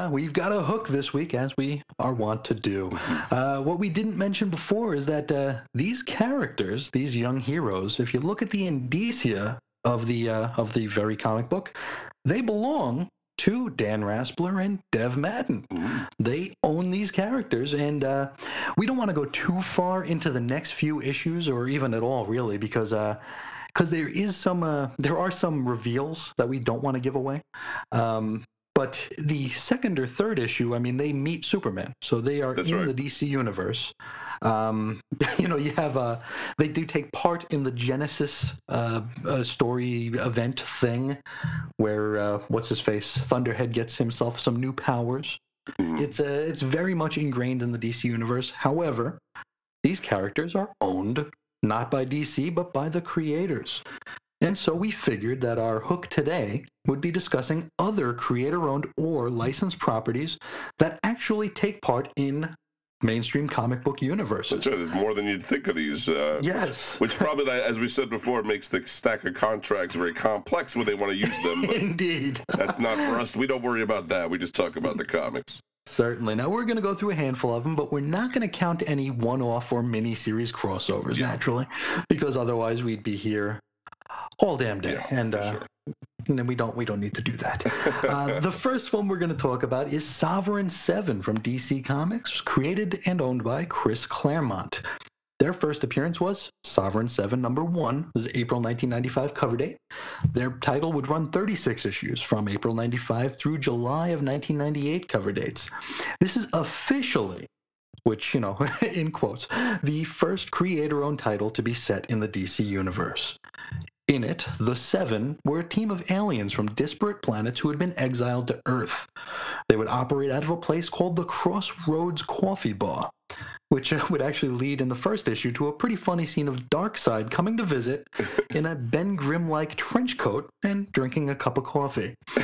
Uh, we've got a hook this week, as we are wont to do. Uh, what we didn't mention before is that uh, these characters, these young heroes, if you look at the indicia of the uh, of the very comic book, they belong to Dan Raspler and Dev Madan. They own these characters, and uh, we don't want to go too far into the next few issues, or even at all, really, because Uh, because there is some uh, there are some reveals that we don't want to give away. Um, but the second or third issue, I mean, they meet Superman, so they are That's in right. the DC universe. Um, you know, you have a they do take part in the Genesis uh, uh, story event thing, where uh, what's his face Thunderhead gets himself some new powers. Mhm. It's uh, it's very much ingrained in the DC universe. However, these characters are owned not by DC but by the creators. And so we figured that our hook today would be discussing other creator owned or licensed properties that actually take part in mainstream comic book universes. That's right. There's more than you'd think of these. Uh, Yes. Which probably, as we said before, makes the stack of contracts very complex when they want to use them. Indeed. that's not for us. We don't worry about that. We just talk about the comics. Certainly. Now we're going to go through a handful of them, but we're not going to count any one-off or mini-series crossovers, Yeah. naturally, because otherwise we'd be here all damn day, Yeah, and uh, sure. and we don't we don't need to do that. uh, the first one we're going to talk about is Sovereign Seven from DC Comics, created and owned by Chris Claremont. Their first appearance was Sovereign 7 number 1, it was April 1995 cover date. Their title would run 36 issues from April 95 through July of 1998 cover dates. This is officially, which, you know, in quotes, the first creator owned title to be set in the DC universe. In it, the Seven were a team of aliens from disparate planets who had been exiled to Earth. They would operate out of a place called the Crossroads Coffee Bar, which uh, would actually lead in the first issue to a pretty funny scene of Darkseid coming to visit in a Ben Grimm like trench coat and drinking a cup of coffee.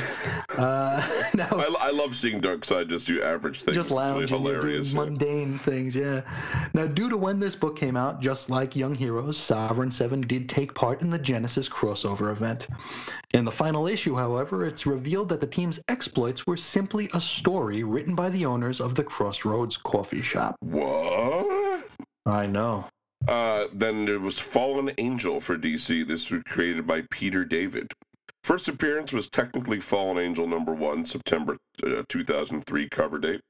Uh, now, I, I love seeing Darkseid just do average things. just really lounging, doing hilarious. yeah. mundane things, yeah. Now, due to when this book came out, just like Young Heroes, Sovereign Seven did take part in the Genesis crossover event. In the final issue, however, it's revealed that the team's exploits were simply a story written by the owners of the Crossroads coffee shop. I know. Uh, then there was Fallen Angel for DC. This was created by Peter David. First appearance was technically Fallen Angel number one, September uh, 2003 cover date.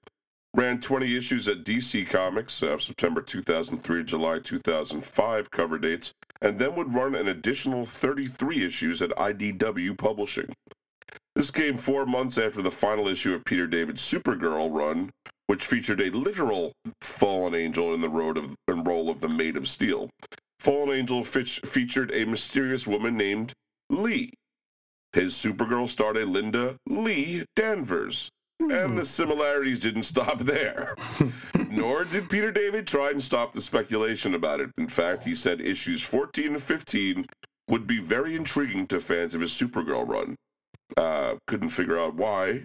Ran 20 issues at DC Comics, uh, September 2003, July 2005 cover dates, and then would run an additional 33 issues at IDW Publishing. This came four months after the final issue of Peter David's Supergirl run, which featured a literal fallen angel in the road of, in role of the Maid of Steel. Fallen Angel fitch, featured a mysterious woman named Lee. His Supergirl starred a Linda Lee Danvers. And the similarities didn't stop there. Nor did Peter David try and stop the speculation about it. In fact, he said issues 14 and 15 would be very intriguing to fans of his Supergirl run. Uh, couldn't figure out why.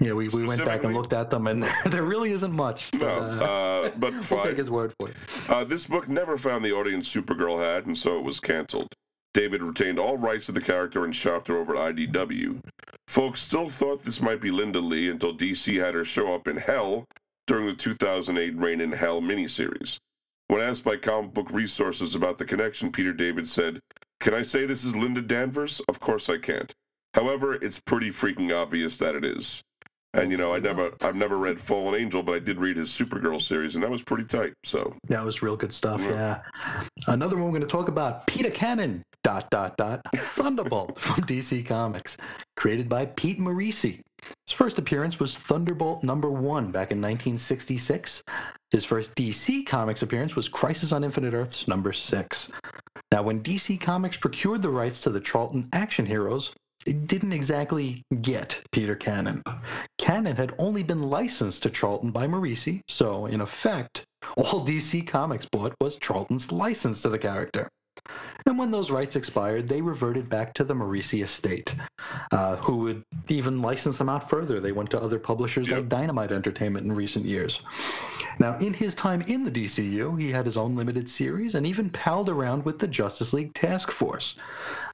Yeah, we, we went back and looked at them, and there, there really isn't much. But, No, uh, uh, but we'll fine. take his word for it. Uh, this book never found the audience Supergirl had, and so it was canceled. David retained all rights to the character and shopped her over at IDW. Folks still thought this might be Linda Lee until DC had her show up in Hell during the 2008 Reign in Hell miniseries. When asked by comic book resources about the connection, Peter David said, Can I say this is Linda Danvers? Of course I can't. However, it's pretty freaking obvious that it is. And you know, I never I've never read Fallen Angel, but I did read his Supergirl series, and that was pretty tight. So That was real good stuff. Yeah. Yeah. Another one we're going to talk about: Peter Cannon. Dot dot dot. Thunderbolt from DC Comics, created by Pete Morisi. His first appearance was Thunderbolt number one back in 1966. His first DC Comics appearance was Crisis on Infinite Earths number six. Now, when DC Comics procured the rights to the Charlton action heroes, didn't exactly get Peter Cannon. Cannon had only been licensed to Charlton by Morisi, so in effect, all DC Comics bought was Charlton's license to the character. And when those rights expired, they reverted back to the Morisi estate, uh, who would even license them out further. They went to other publishers Yep. like Dynamite Entertainment in recent years. Now, in his time in the DCU, he had his own limited series and even palled around with the Justice League Task Force.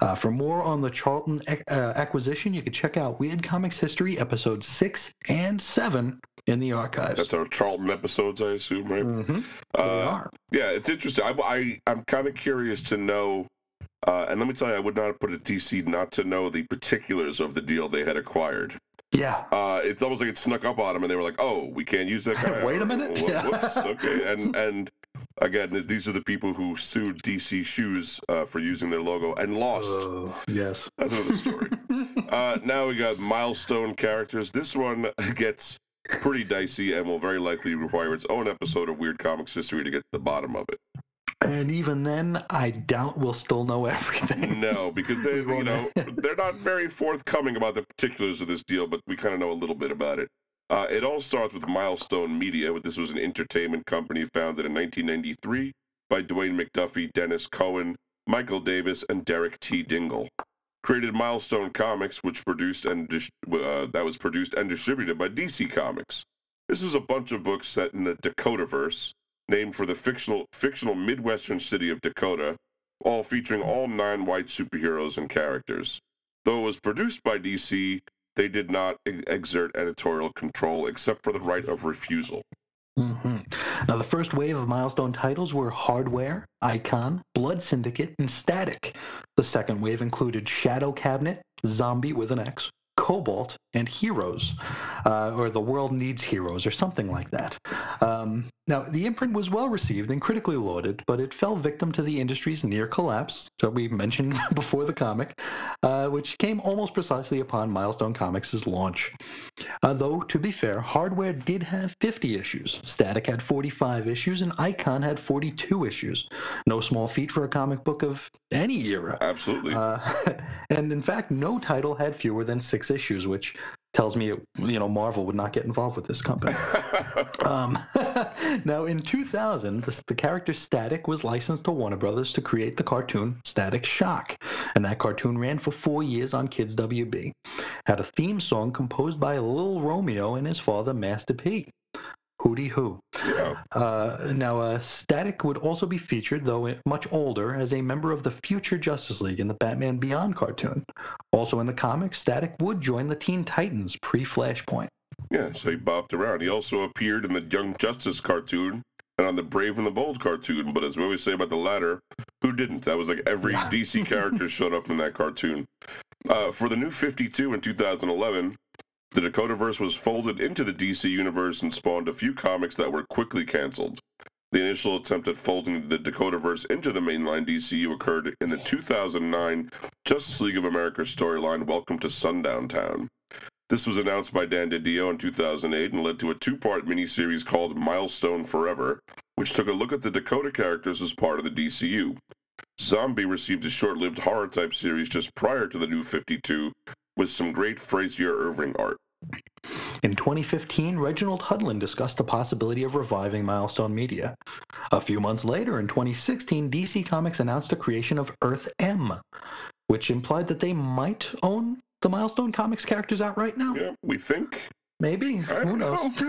Uh, for more on the Charlton ac- uh, acquisition, you can check out Weird Comics History episodes 6 and 7 in the archives. That's our Charlton episodes, I assume, right? Mhm. Uh, They are. Yeah, it's interesting. I, I I'm kind of curious to know, uh, and let me tell you, I would not have put a DC not to know the particulars of the deal they had acquired. Yeah. Uh, it's almost like it snuck up on them, and they were like, "Oh, we can't use that guy." Wait a minute. Whoops. Okay. And and again, these are the people who sued DC Shoes uh, for using their logo and lost. Oh, yes. That's another story. uh, now we got milestone characters. This one gets pretty dicey and will very likely require its own episode of Weird Comics history to get to the bottom of it. And even then, I doubt we'll still know everything. No, because they, you know, they're not very forthcoming about the particulars of this deal, but we kind of know a little bit about it. Uh, it all starts with Milestone Media. This was an entertainment company founded in 1993 by Dwayne McDuffie, Denys Cowan, Michael Davis, and Derek T. Dingle. Created Milestone Comics, which produced and dis- uh, that was produced and distributed by DC Comics. This was a bunch of books set in the Dakotaverse, named for the fictional fictional Midwestern city of Dakota, all featuring all nine white superheroes and characters. Though it was produced by DC, they did not exert editorial control except for the right of refusal. Hmm Now, the first wave of milestone titles were Hardware, Icon, Blood Syndicate, and Static. The second wave included Shadow Cabinet, Zombie with an X, Cobalt, and Heroes, uh, or The World Needs Heroes, or something like that. Um, now, the imprint was well received and critically lauded, but it fell victim to the industry's near collapse, that we mentioned before the comic, uh, which came almost precisely upon Milestone Comics' launch. Uh, though, to be fair, Hardware did have 50 issues. Static had 45 issues, and Icon had 42 issues. No small feat for a comic book of any era. Absolutely. Uh, and in fact, no title had fewer than six issues, which tells me, you know, Marvel would not get involved with this company. Um, now, in 2000, the, the character Static was licensed to Warner Brothers to create the cartoon Static Shock, and that cartoon ran for four years on Kids WB. Had a theme song composed by Lil Romeo and his father, Master P. Hootie Hoo. yeah. Uh, now, uh, Static would also be featured, though much older, as a member of the future Justice League in the Batman Beyond cartoon. Also in the comics, Static would join the Teen Titans pre Flashpoint. Yeah, so he bopped around. He also appeared in the Young Justice cartoon and on the Brave and the Bold cartoon. But as we always say about the latter, who didn't? That was like every DC character showed up in that cartoon. Uh, for the new 52 in 2011, the Dakotaverse was folded into the DC universe and spawned a few comics that were quickly canceled. The initial attempt at folding the Dakotaverse into the mainline DCU occurred in the 2009 Justice League of America storyline Welcome to Sundown Town. This was announced by Dan DiDio in 2008 and led to a two part miniseries called Milestone Forever, which took a look at the Dakota characters as part of the DCU. Zombie received a short lived horror type series just prior to the new 52 with some great Frazer Irving art. In 2015, Reginald Hudlin discussed the possibility of reviving Milestone Media. A few months later, in 2016, DC Comics announced the creation of Earth M, which implied that they might own the Milestone Comics characters outright now. Yeah, we think. Maybe. Who knows?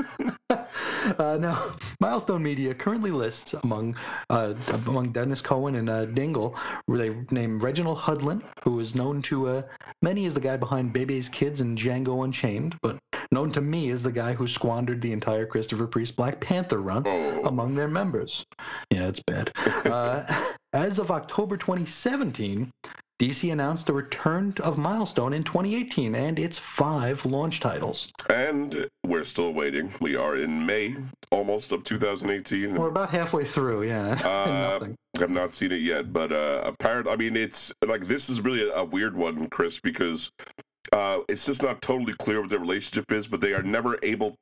uh, now, Milestone Media currently lists among uh, among Denys Cowan and uh, Dingle, they name Reginald Hudlin, who is known to uh, many as the guy behind Bebe's Kids and Django Unchained, but known to me as the guy who squandered the entire Christopher Priest Black Panther run Oh, among their members. Yeah, it's bad. Uh, as of October 2017, DC announced the return of Milestone in 2018 and its five launch titles. and we're still waiting. We are in May almost of 2018. We're about halfway through, yeah. Uh, I've not seen it yet, but uh, apparently, I mean, it's like this is really a, a weird one, Chris, because uh, it's just not totally clear what their relationship is, but they are never able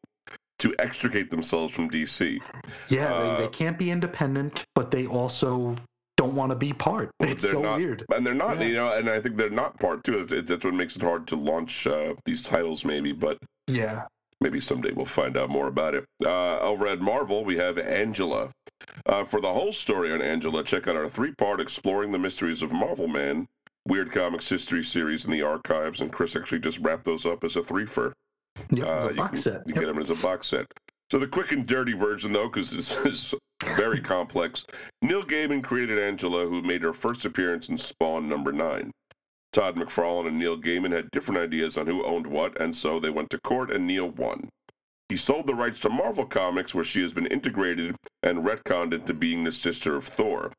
to extricate themselves from DC. Yeah, uh, they, they can't be independent, but they also don't want to be part. It's They're so not, weird. and they're not, Yeah. you know, and I think they're not part too. It, it- that's what makes it hard to launch uh, these titles, maybe. But Yeah. maybe someday we'll find out more about it. Uh, over at Marvel, we have Angela. Uh, for the whole story on Angela, check out our three part Exploring the Mysteries of Marvel Man Weird Comics History series in the archives. And Chris actually just wrapped those up as a threefer. Yep, Uh, a you box can, set. You Yep. get them as a box set. So the quick and dirty version, though, because this is very complex. Neil Gaiman created Angela, who made her first appearance in Spawn number nine. Todd McFarlane and Neil Gaiman had different ideas on who owned what, and so they went to court, and Neil won. He sold the rights to Marvel Comics, where she has been integrated and retconned into being the sister of Thor.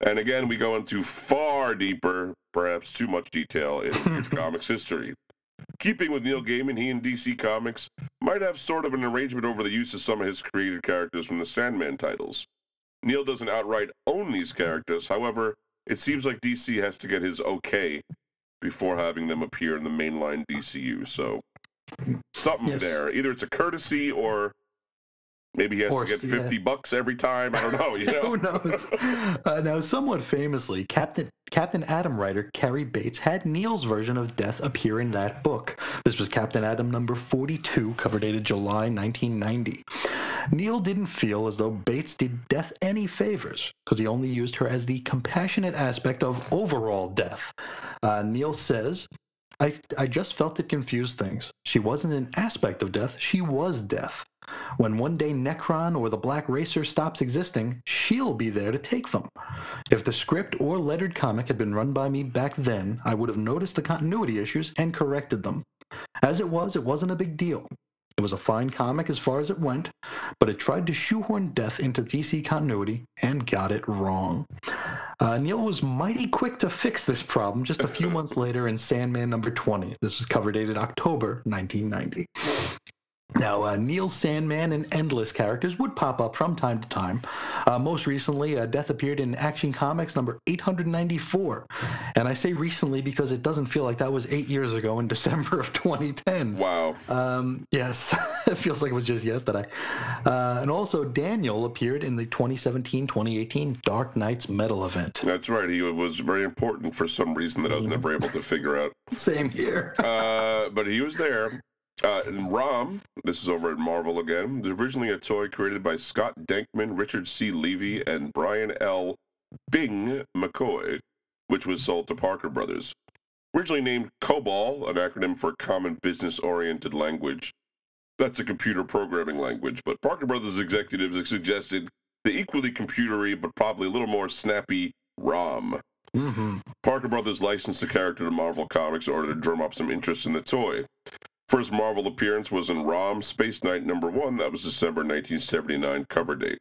And again, we go into far deeper, perhaps too much detail in comics history. Keeping with Neil Gaiman, he and DC Comics might have sort of an arrangement over the use of some of his created characters from the Sandman titles. Neil doesn't outright own these characters, however, it seems like DC has to get his okay before having them appear in the mainline DCU. So something Yes. there. Either it's a courtesy or maybe he has Or to get s- 50 bucks every time. I don't know, you know. Who knows? Uh, now, somewhat famously, Captain Captain Atom writer Cary Bates had Neil's version of Death appear in that book. This was Captain Atom number 42, cover dated July 1990. Neil didn't feel as though Bates did Death any favors because he only used her as the compassionate aspect of overall Death. Uh, Neil says. I, I just felt it confused things. She wasn't an aspect of death, she was death. When one day Nekron or the Black Racer stops existing, she'll be there to take them. If the script or lettered comic had been run by me back then, I would have noticed the continuity issues and corrected them. As it was, it wasn't a big deal. It was a fine comic as far as it went, but it tried to shoehorn death into DC continuity and got it wrong. Uh, Neil was mighty quick to fix this problem just a few months later in Sandman number 20. This was cover dated October 1990. Now, uh, Neil's Sandman and Endless characters would pop up from time to time. Uh, most recently, uh, Death appeared in Action Comics number 894. And I say recently because it doesn't feel like that was eight years ago in December of 2010. Wow. Um, yes, it feels like it was just yesterday. Uh, and also, Daniel appeared in the 2017 2018 Dark Nights Metal event. That's right. He was very important for some reason that I was never able to figure out. Same here. Uh, but he was there. Uh, and Rom, this is over at Marvel again, was originally a toy created by Scott Dankman, Richard C. Levy, and Brian L. Bing McCoy, which was sold to Parker Brothers. Originally named COBOL, an acronym for Common Business Oriented Language. That's a computer programming language, but Parker Brothers executives suggested the equally computery but probably a little more snappy ROM. hmm Parker Brothers licensed the character to Marvel Comics in order to drum up some interest in the toy. First Marvel appearance was in ROM Space Knight number one. That was December 1979 cover date.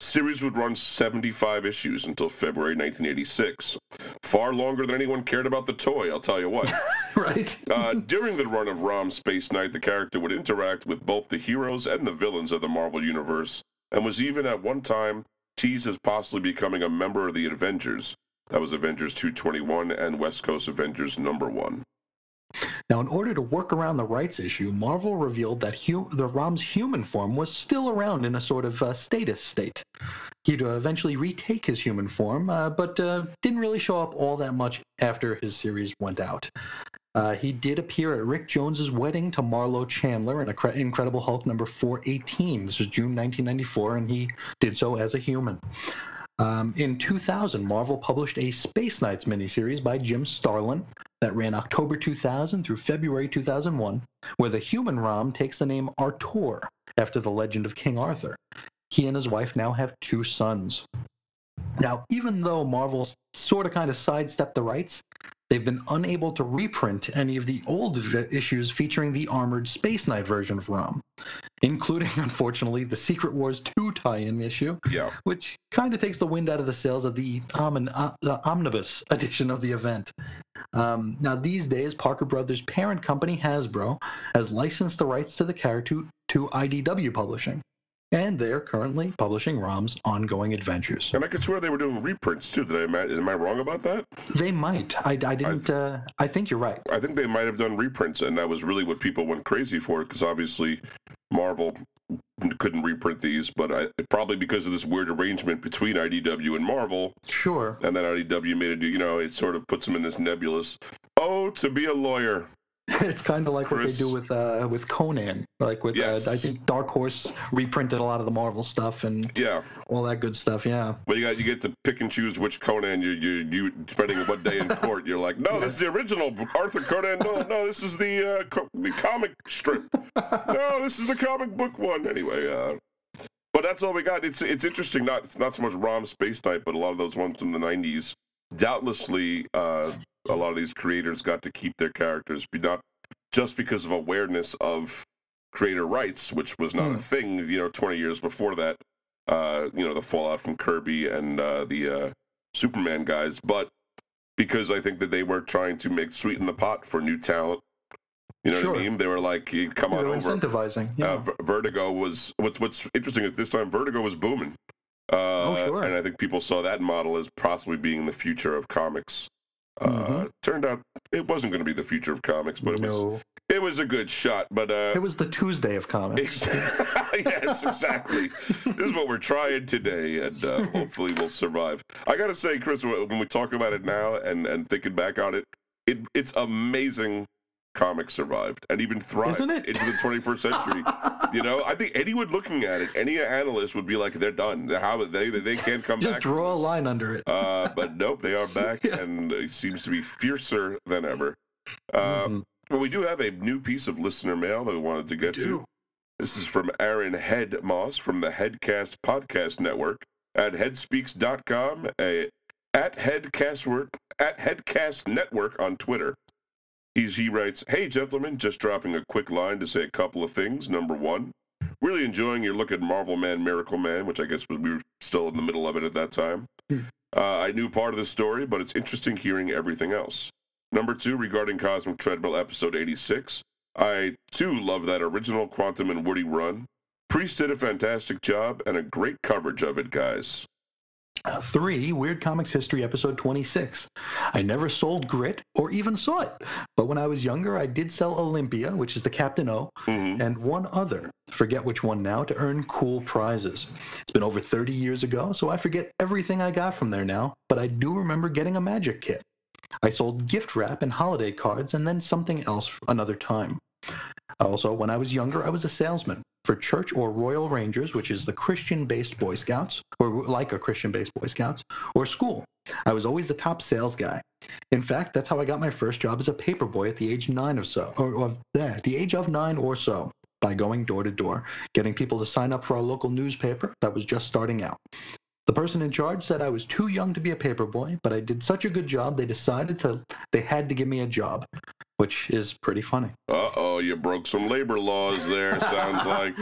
Series would run 75 issues until February 1986. Far longer than anyone cared about the toy, I'll tell you what. Right? Uh, during the run of ROM Space Knight, the character would interact with both the heroes and the villains of the Marvel Universe, and was even at one time teased as possibly becoming a member of the Avengers. That was Avengers 221 and West Coast Avengers number one. Now, in order to work around the rights issue, Marvel revealed that the Rom's human form was still around in a sort of uh, status state. He'd uh, eventually retake his human form, uh, but uh, didn't really show up all that much after his series went out. Uh, he did appear at Rick Jones's wedding to Marlo Chandler in Incre- Incredible Hulk number 418. This was June 1994, and he did so as a human. Um, in 2000, Marvel published a Space Knights miniseries by Jim Starlin that ran October 2000 through February 2001, where the human Rom takes the name Artur after the legend of King Arthur. He and his wife now have two sons. Now, even though Marvel sort of kind of sidestepped the rights, they've been unable to reprint any of the old v- issues featuring the armored Space Knight version of Rom, including, unfortunately, the Secret Wars 2 tie in issue, Yeah. which kind of takes the wind out of the sails of the, uh, the omnibus edition of the event. Um, now, these days, Parker Brothers' parent company, Hasbro, has licensed the rights to the character to, to IDW Publishing, and they're currently publishing Rom's ongoing adventures. And I could swear they were doing reprints too. Did I ima- am I wrong about that? They might. I, I didn't. Uh, I think you're right. I think they might have done reprints, and that was really what people went crazy for because obviously Marvel couldn't reprint these, but I, probably because of this weird arrangement between IDW and Marvel, Sure. and then IDW made it. You know, it sort of puts them in this nebulous. Oh, to be a lawyer. It's kind of like Chris- what they do with uh, with Conan, like with Yes. uh, I think Dark Horse reprinted a lot of the Marvel stuff and Yeah, all that good stuff. Yeah, but you got you get to pick and choose which Conan you you you depending on what day in court. You're like, no, this is the original Arthur Conan. No, no, this is the uh, co- the comic strip. No, this is the comic book one. Anyway, uh, but that's all we got. It's it's interesting. Not it's not so much ROM Space type, but a lot of those ones from the '90s. Doubtlessly, uh, a lot of these creators got to keep their characters, be not just because of awareness of creator rights, which was not a thing, you know, 20 years before that. Uh, you know, the fallout from Kirby and uh, the uh, Superman guys, but because I think that they were trying to make sweeten the pot for new talent. You know what I mean? They were like, come they on over." incentivizing. Yeah, Uh, Vertigo was what's what's interesting is this time Vertigo was booming. Uh, Oh, sure. And I think people saw that model as possibly being the future of comics. Uh, Mhm. Turned out it wasn't going to be the future of comics, but it was it was a good shot. But uh, it was the Tuesday of comics. yes, exactly. this is what we're trying today, and uh, hopefully we'll survive. I gotta say, Chris, when we talk about it now and and thinking back on it, it it's amazing. Comics survived and even thrived into the 21st century. you know, I think anyone looking at it, any analyst would be like, "They're done. How they they, can't come Just back." from draw a line under it. Uh, but nope, they are back, Yeah. and it seems to be fiercer than ever. Uh, Mhm. But we do have a new piece of listener mail that we wanted to get to. This is from Aaron Head Moss from the Headcast Podcast Network at headspeaks.com, a, at Headcast at Headcast Network on Twitter. He's, he writes, Hey gentlemen, just dropping a quick line to say a couple of things. Number one, really enjoying your look at Marvel Man, Miracle Man, which I guess was, we were still in the middle of it at that time. Hmm. Uh, I knew part of the story, but it's interesting hearing everything else. Number two, regarding Cosmic Treadmill episode 86, I too love that original Quantum and Woody run. Priest did a fantastic job and a great coverage of it, guys. Uh, three, Weird Comics History, episode 26. I never sold Grit or even saw it, but when I was younger, I did sell Olympia, which is the Captain O, hmm and one other, forget which one now, to earn cool prizes. It's been over 30 years ago, so I forget everything I got from there now, but I do remember getting a magic kit. I sold gift wrap and holiday cards and then something else another time. Also, when I was younger, I was a salesman for Church or Royal Rangers, which is the Christian based Boy Scouts, or like a Christian based Boy Scouts, or school. I was always the top sales guy. In fact, that's how I got my first job as a paper boy at the age nine or so, or, or yeah, the age of nine or so, by going door to door, getting people to sign up for our local newspaper that was just starting out. The person in charge said I was too young to be a paperboy, but I did such a good job they decided to they had to give me a job, which is pretty funny. Uh oh, you broke some labor laws there, sounds like.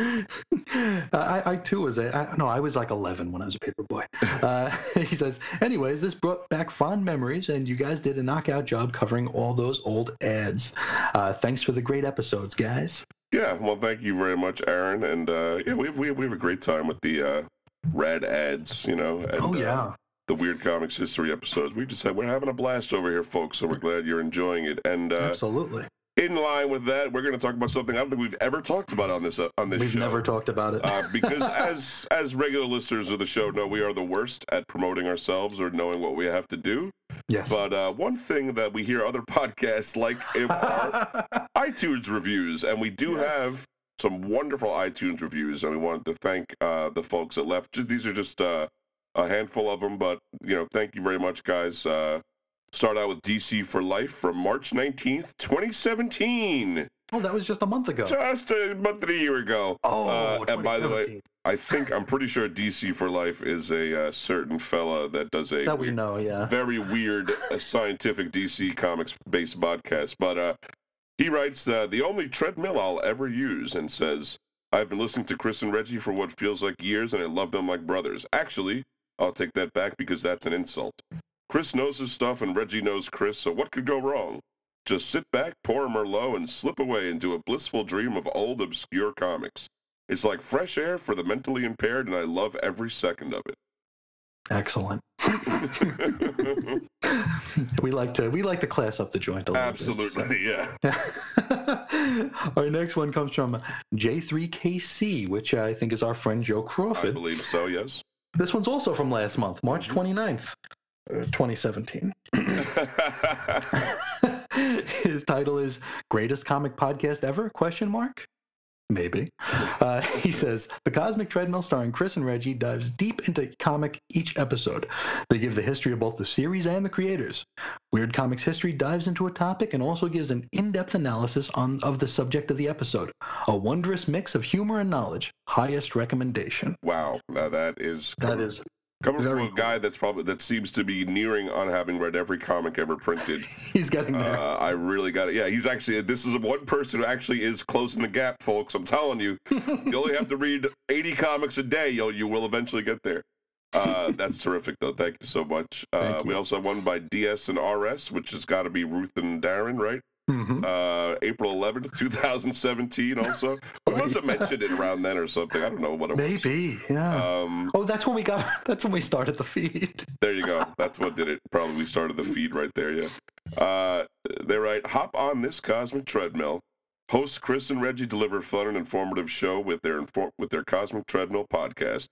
I, I too was a I, no, I was like 11 when I was a paper boy. Uh, he says, anyways, this brought back fond memories, and you guys did a knockout job covering all those old ads. Uh, thanks for the great episodes, guys. Yeah, well, thank you very much, Aaron. And uh, yeah, we have, we, we have a great time with the uh, rad ads, you know. And, oh uh, yeah, the Weird Comics History episodes. We just had, we're having a blast over here, folks, so we're glad you're enjoying it. And uh, absolutely. in line with that, we're going to talk about something I don't think we've ever talked about on this uh, on this We've show. never talked about it. uh, because as as regular listeners of the show know, we are the worst at promoting ourselves or knowing what we have to do. yes. But uh, one thing that we hear other podcasts like are iTunes reviews, and we do Yes. have some wonderful iTunes reviews, and we wanted to thank uh, the folks that left. Just, these are just uh, a handful of them, but you know, thank you very much, guys. Uh, start out with DC for Life from March nineteenth, 2017. Oh, that was just a month ago. just a month and a year ago. Oh, uh, and by the way, I think I'm pretty sure DC for Life is a uh, certain fella that does a that we weird- know, yeah. very weird uh, scientific DC comics based podcast. But uh, he writes uh, the only treadmill I'll ever use and says, I've been listening to Chris and Reggie for what feels like years and I love them like brothers. Actually, I'll take that back because that's an insult. Chris knows his stuff and Reggie knows Chris, so what could go wrong? Just sit back, pour a Merlot, and slip away into a blissful dream of old, obscure comics. It's like fresh air for the mentally impaired, and I love every second of it. Excellent. we like to we like to class up the joint a little bit, so. Absolutely, yeah. our next one comes from J3KC, which I think is our friend Joe Crawford. I believe so, yes. This one's also from last month, March Mm-hmm. 29th, uh, 2017. His his title is Greatest Comic Podcast Ever? Question mark. Maybe. Uh, he says the Cosmic Treadmill, starring Chris and Reggie, dives deep into comic each episode. They give the history of both the series and the creators. Weird Comics History dives into a topic and also gives an in-depth analysis on of the subject of the episode. A wondrous mix of humor and knowledge. Highest recommendation. Wow, now that is That is coming from very a guy that's probably that seems to be nearing on having read every comic ever printed. he's getting there. Uh, I really got it. Yeah, he's actually this is one person who actually is closing the gap, folks. I'm telling you, you only have to read 80 comics a day. You you will eventually get there. Uh, that's terrific, though. Thank you so much. Uh, Thank we also have one by DS and RS, which has got to be Ruth and Darren, right? Mhm. Uh, April 11th, 2017. Also, we must have mentioned it around then or something. I don't know what it was. Maybe, yeah. Um, oh, that's when we got. That's when we started the feed. There you go. That's what did it. Probably started the feed right there. Yeah. Uh, they write, hop on this cosmic treadmill. Hosts Chris and Reggie deliver fun and informative show with their with their Cosmic Treadmill podcast.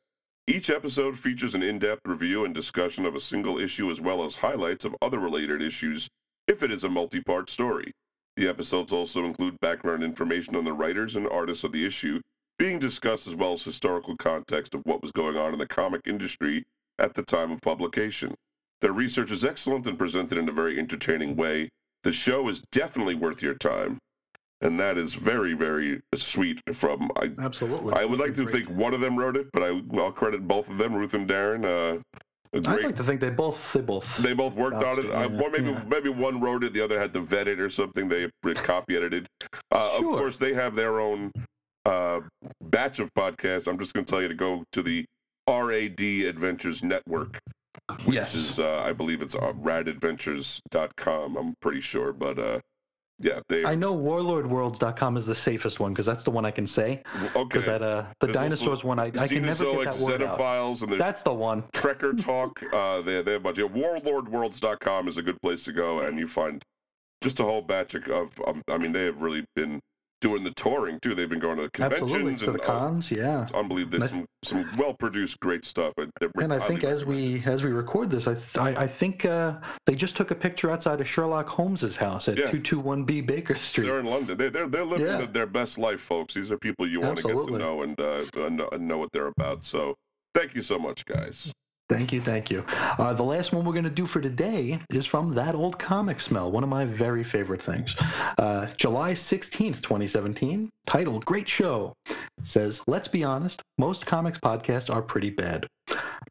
Each episode features an in-depth review and discussion of a single issue as well as highlights of other related issues if it is a multi-part story. The episodes also include background information on the writers and artists of the issue being discussed as well as historical context of what was going on in the comic industry at the time of publication. Their research is excellent and presented in a very entertaining way. The show is definitely worth your time. And that is very, very sweet from. I, Absolutely. I would like to think one of them wrote it, but I, I'll credit both of them, Ruth and Darren. Uh, a I'd like to think they both. They both. they both worked on it. Uh, yeah, one, maybe yeah. maybe one wrote it, the other had to vet it or something. They copy edited. Uh, Of course, they have their own uh, batch of podcasts. I'm just going to tell you to go to the RAD Adventures Network. Which yes. is, uh, I believe it's uh, radadventures.com. I'm pretty sure, but uh, yeah, they I know WarlordWorlds.com is the safest one because that's the one I can say. okay. Because that uh, the There's dinosaurs one, I, I can never get that word out. And That's the one. Trekker Talk. Uh, they, they have a bunch. Yeah, WarlordWorlds.com is a good place to go, and you find just a whole batch of. of um, I mean, they have really been doing the touring too. They've been going to conventions and the uh, cons, yeah. it's unbelievable. There's some some well produced, great stuff. I- And I think as we as we record this, I I, I think uh, they just took a picture outside of Sherlock Holmes's house at 221B Baker Street. They're in London. They, they're they're living Yeah. their best life, folks. These are people you want to get to know and uh, know, and know what they're about. So, thank you so much, guys. Thank you, thank you. Uh, the last one we're going to do for today is from That Old Comic Smell, one of my very favorite things. Uh, July 16th, 2017, titled Great Show, says, Let's be honest, most comics podcasts are pretty bad.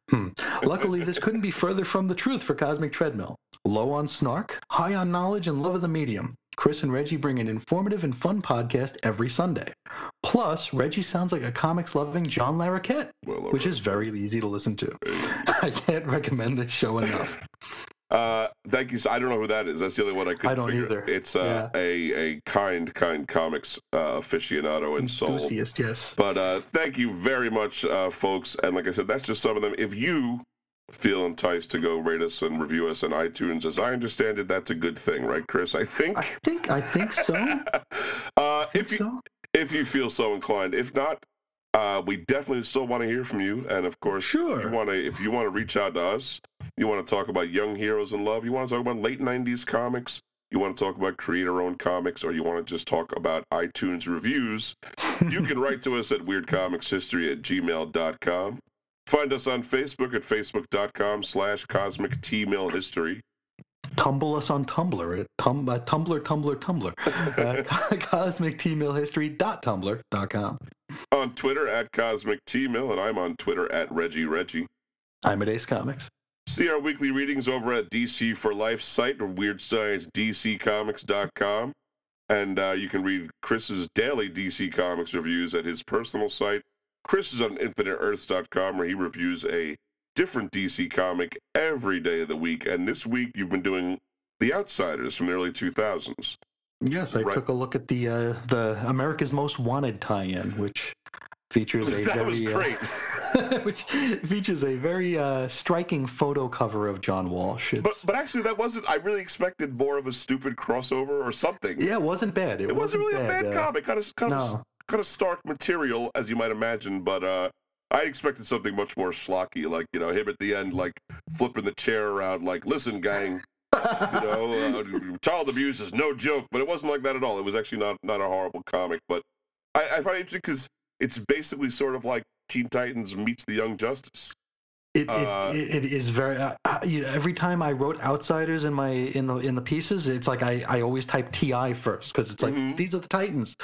Hmm. Luckily, this couldn't be further from the truth for Cosmic Treadmill. Low on snark, high on knowledge, and love of the medium. Chris and Reggie bring an informative and fun podcast every Sunday. Plus, Reggie sounds like a comics loving John Larroquette Well, which is very easy to listen to. I can't recommend this show enough. Uh, thank you. I don't know who that is. That's the only one I could I don't figure. either. It's uh, a a kind kind comics uh, aficionado and soul. Enthusiast, yes. But uh, thank you very much, uh, folks. And like I said, that's just some of them. If you feel enticed to go rate us and review us on iTunes, as I understand it, that's a good thing, right, Chris? I think. I think I think so. uh, think if you so. if you feel so inclined, if not, uh, we definitely still want to hear from you. And of course, Sure. you want to if you want to reach out to us, you want to talk about young heroes in love, you want to talk about late '90s comics. You want to talk about creator-owned comics, or you want to just talk about iTunes reviews, you can write to us at weirdcomicshistory at gmail.com. Find us on Facebook at facebook.com slash cosmic T-mill-history. Tumble us on Tumblr at tum, uh, Tumblr, Tumblr, Tumblr. Uh, CosmicTmailHistory.tumblr.com. On Twitter at Cosmic T-mill, and I'm on Twitter at Reggie Reggie. I'm at Ace Comics. See our weekly readings over at DC for Life site or Weird Science DCComics.com. And uh, you can read Chris's daily DC Comics reviews at his personal site. Chris is on InfiniteEarths.com where he reviews a different DC comic every day of the week. And this week you've been doing The Outsiders from the early 2000s. Yes, I Right. took a look at the uh, the America's Most Wanted tie-in, which features a That very was uh, great. which features a very uh, striking photo cover of John Walsh. It's, But, but actually, that wasn't, I really expected more of a stupid crossover or something. yeah, it wasn't bad. It, It wasn't really a bad uh, comic. Kind of, kind of, no. Kind of stark material, as you might imagine. But uh, I expected something much more schlocky, like you know him at the end, like flipping the chair around, like, "Listen, gang, you know, uh, child abuse is no joke, but it wasn't like that at all. It was actually not not a horrible comic, but I, I find it interesting because it's basically sort of like Teen Titans meets the Young Justice. It, Uh, it, it is very. Uh, uh, you know, every time I wrote outsiders in my in the in the pieces, it's like I, I always type Ti first because it's like Mhm. these are the Titans.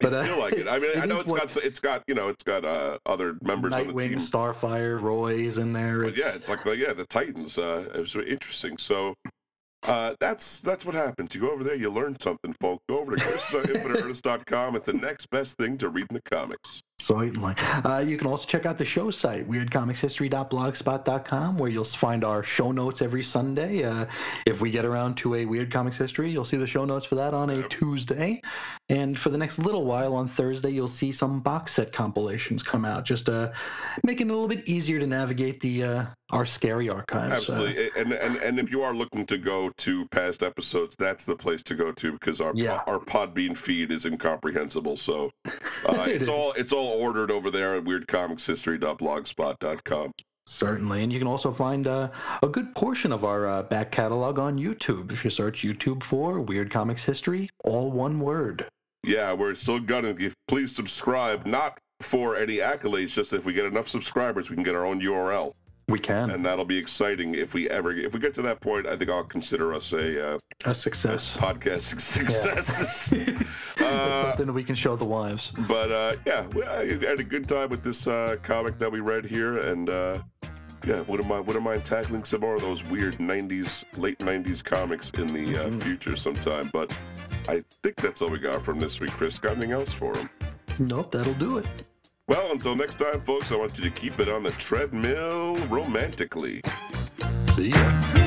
But uh, I feel like it. I mean, I know it's what- got it's got you know it's got uh, other members on the Nightwing, team. Starfire, Roy's in there. It's, yeah, it's like the, yeah, the Titans. Uh, it was interesting. So uh, that's that's what happens. You go over there, you learn something, folks. Go over to Chris.infiniteearths.com. It's the next best thing to read in the comics. Certainly. Uh, you can also check out the show site, weirdcomicshistory.blogspot.com, where you'll find our show notes every Sunday. Uh, if we get around to a Weird Comics History, you'll see the show notes for that on a Tuesday. And for the next little while on Thursday, you'll see some box set compilations come out, just uh, making it a little bit easier to navigate the uh, our scary archives. Uh, Absolutely. And, and and if you are looking to go to past episodes, that's the place to go to because our Yeah. our Podbean feed is incomprehensible. So uh, It it's all it's all ordered over there at weirdcomicshistory.blogspot.com. Certainly. And you can also find uh, a good portion of our uh, back catalog on YouTube. If you search YouTube for Weird Comics History, all one word. Yeah, we're still gunning. If- Please subscribe, not for any accolades, just if we get enough subscribers, we can get our own URL, We can. and that'll be exciting. If we ever, if we get to that point, I think I'll consider us a, uh, a a success. podcast success. That's uh, something that we can show the wives. but uh, yeah, we, I had a good time with this uh, comic that we read here, and uh, yeah, wouldn't mind wouldn't mind tackling some more of those weird '90s, late '90s comics in the uh, Mhm. future sometime. But I think that's all we got from this week, Chris. Got anything else for him? Nope, that'll do it. Well, until next time, folks, I want you to keep it on the treadmill romantically. See ya.